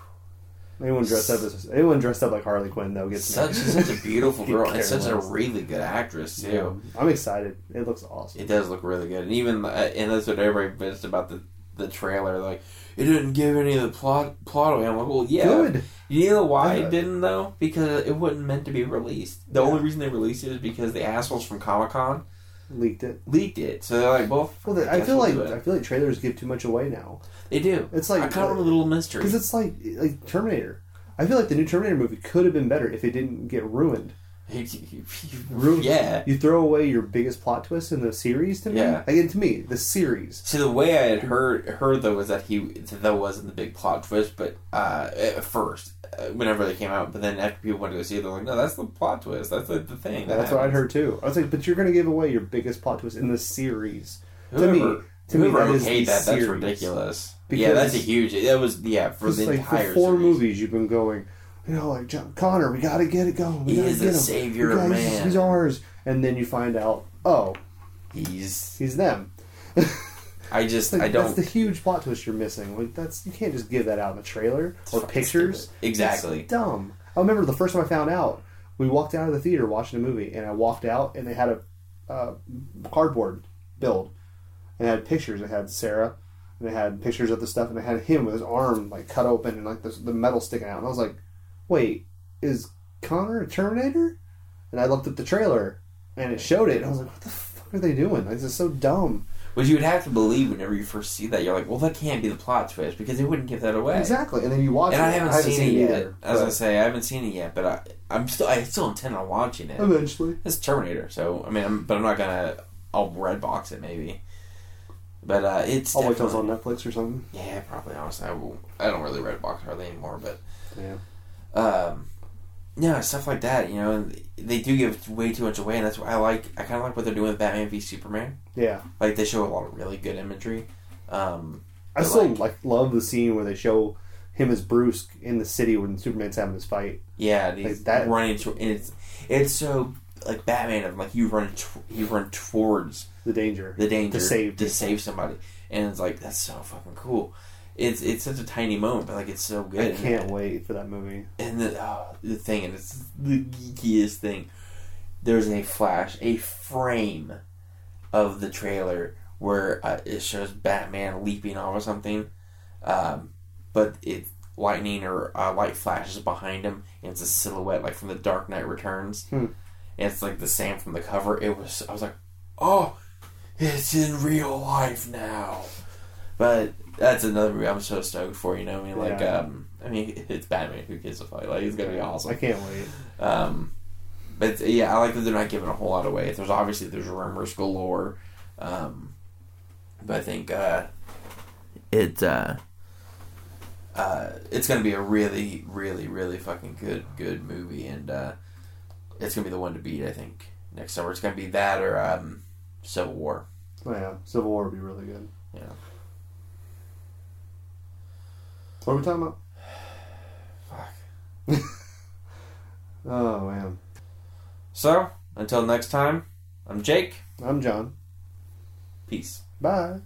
Anyone dressed up as anyone dressed up like Harley Quinn though gets Such such a beautiful girl and such a really good actress too. Yeah, I'm excited. It looks awesome. It does look really good, and even uh, and that's what everybody bitched about the the trailer. Like it didn't give any of the plot plot away. I'm like, well, yeah. Good. You know why it didn't though? Because it wasn't meant to be released. The Yeah. only reason they released it is because the assholes from Comic Con Leaked it. leaked it. So they're like, well, Well, I guess feel we'll like. I feel like trailers give too much away now. they do. It's like I kind of want a little mystery. because it's like like Terminator. I feel like the new Terminator movie could have been better if it didn't get ruined. Ruined. yeah. You throw away your biggest plot twist in the series to me. Yeah. Again, to me, the series. See, the way I had heard heard though was that he that wasn't the big plot twist, but uh, at first, uh, whenever they came out, but then after people went to go see it, they're like, no, that's the plot twist. That's the, the thing. that That's what I'd heard too. I was like, but you're going to give away your biggest plot twist in the series. to me, to me, whoever that okayed that, that's ridiculous. Because- yeah, that's a huge. That was yeah for the like entire for four series. movies, you've been going, you know, like John Connor, we got to get it going. We He gotta is get the him. savior of man. He's ours, and then you find out, oh, He's. he's them. I just Like, I don't. That's the huge plot twist you're missing. Like that's you can't just give that out in the trailer or pictures. stupid. Exactly. It's dumb. I remember the first time I found out. We walked out of the theater watching a movie, and I walked out, and they had a uh, cardboard build, and it had pictures. It had Sarah, and it had pictures of the stuff, and it had him with his arm like cut open and like the, the metal sticking out. And I was like, wait, is Connor a Terminator? And I looked at the trailer, and it showed it, and I was like, what the fuck are they doing? Like, this is so dumb. Which you would have to believe whenever you first see that. You're like, well, that can't be the plot twist because they wouldn't give that away. Exactly. And then you watch it. And it. I haven't, seen, it yet. either, As I say, I haven't seen it yet, but I, I'm still, I still intend on watching it. eventually. It's Terminator, so I mean, I'm, but I'm not gonna. I'll red box it maybe. But uh, it's. I'll wait till it's on Netflix or something. Yeah, probably. Honestly, I will. I don't really red box hardly anymore, but Yeah. Um, yeah, stuff like that. You know, they do give way too much away, and that's why I like. I kind of like what they're doing with Batman v Superman. Yeah. Like they show a lot of really good imagery. Um, I still like- like, love the scene where they show him as Bruce in the city when Superman's having his fight. yeah, and he's Like that- running to, and it's it's so like Batman of like you run you run towards The danger. the danger To save to save somebody, and it's like that's so fucking cool. It's it's such a tiny moment, but like it's so good. I can't wait for that movie. And the oh, the thing, and it's the geekiest thing. There's a flash, a frame of the trailer where uh, it shows Batman leaping off of something, um, but it lightning or uh, light flashes behind him, and it's a silhouette like from the Dark Knight Returns. Hmm. And it's like the same from the cover. It was. I was like, oh, it's in real life now. But that's another movie I'm so stoked for. You know, what I mean, like, Yeah. um, I mean, it's Batman. Who gives a fuck? Like, it's gonna be awesome. I can't wait. Um, but yeah, I like that they're not giving a whole lot away. There's obviously there's rumors galore, um, but I think uh, it uh, uh, it's gonna be a really, really, really fucking good, good movie, and uh, it's gonna be the one to beat. I think next summer it's gonna be that or um, Civil War. Oh, yeah, Civil War would be really good. Yeah. What are we talking about? Fuck. Oh man, So until next time, I'm Jake. I'm John. Peace. Bye.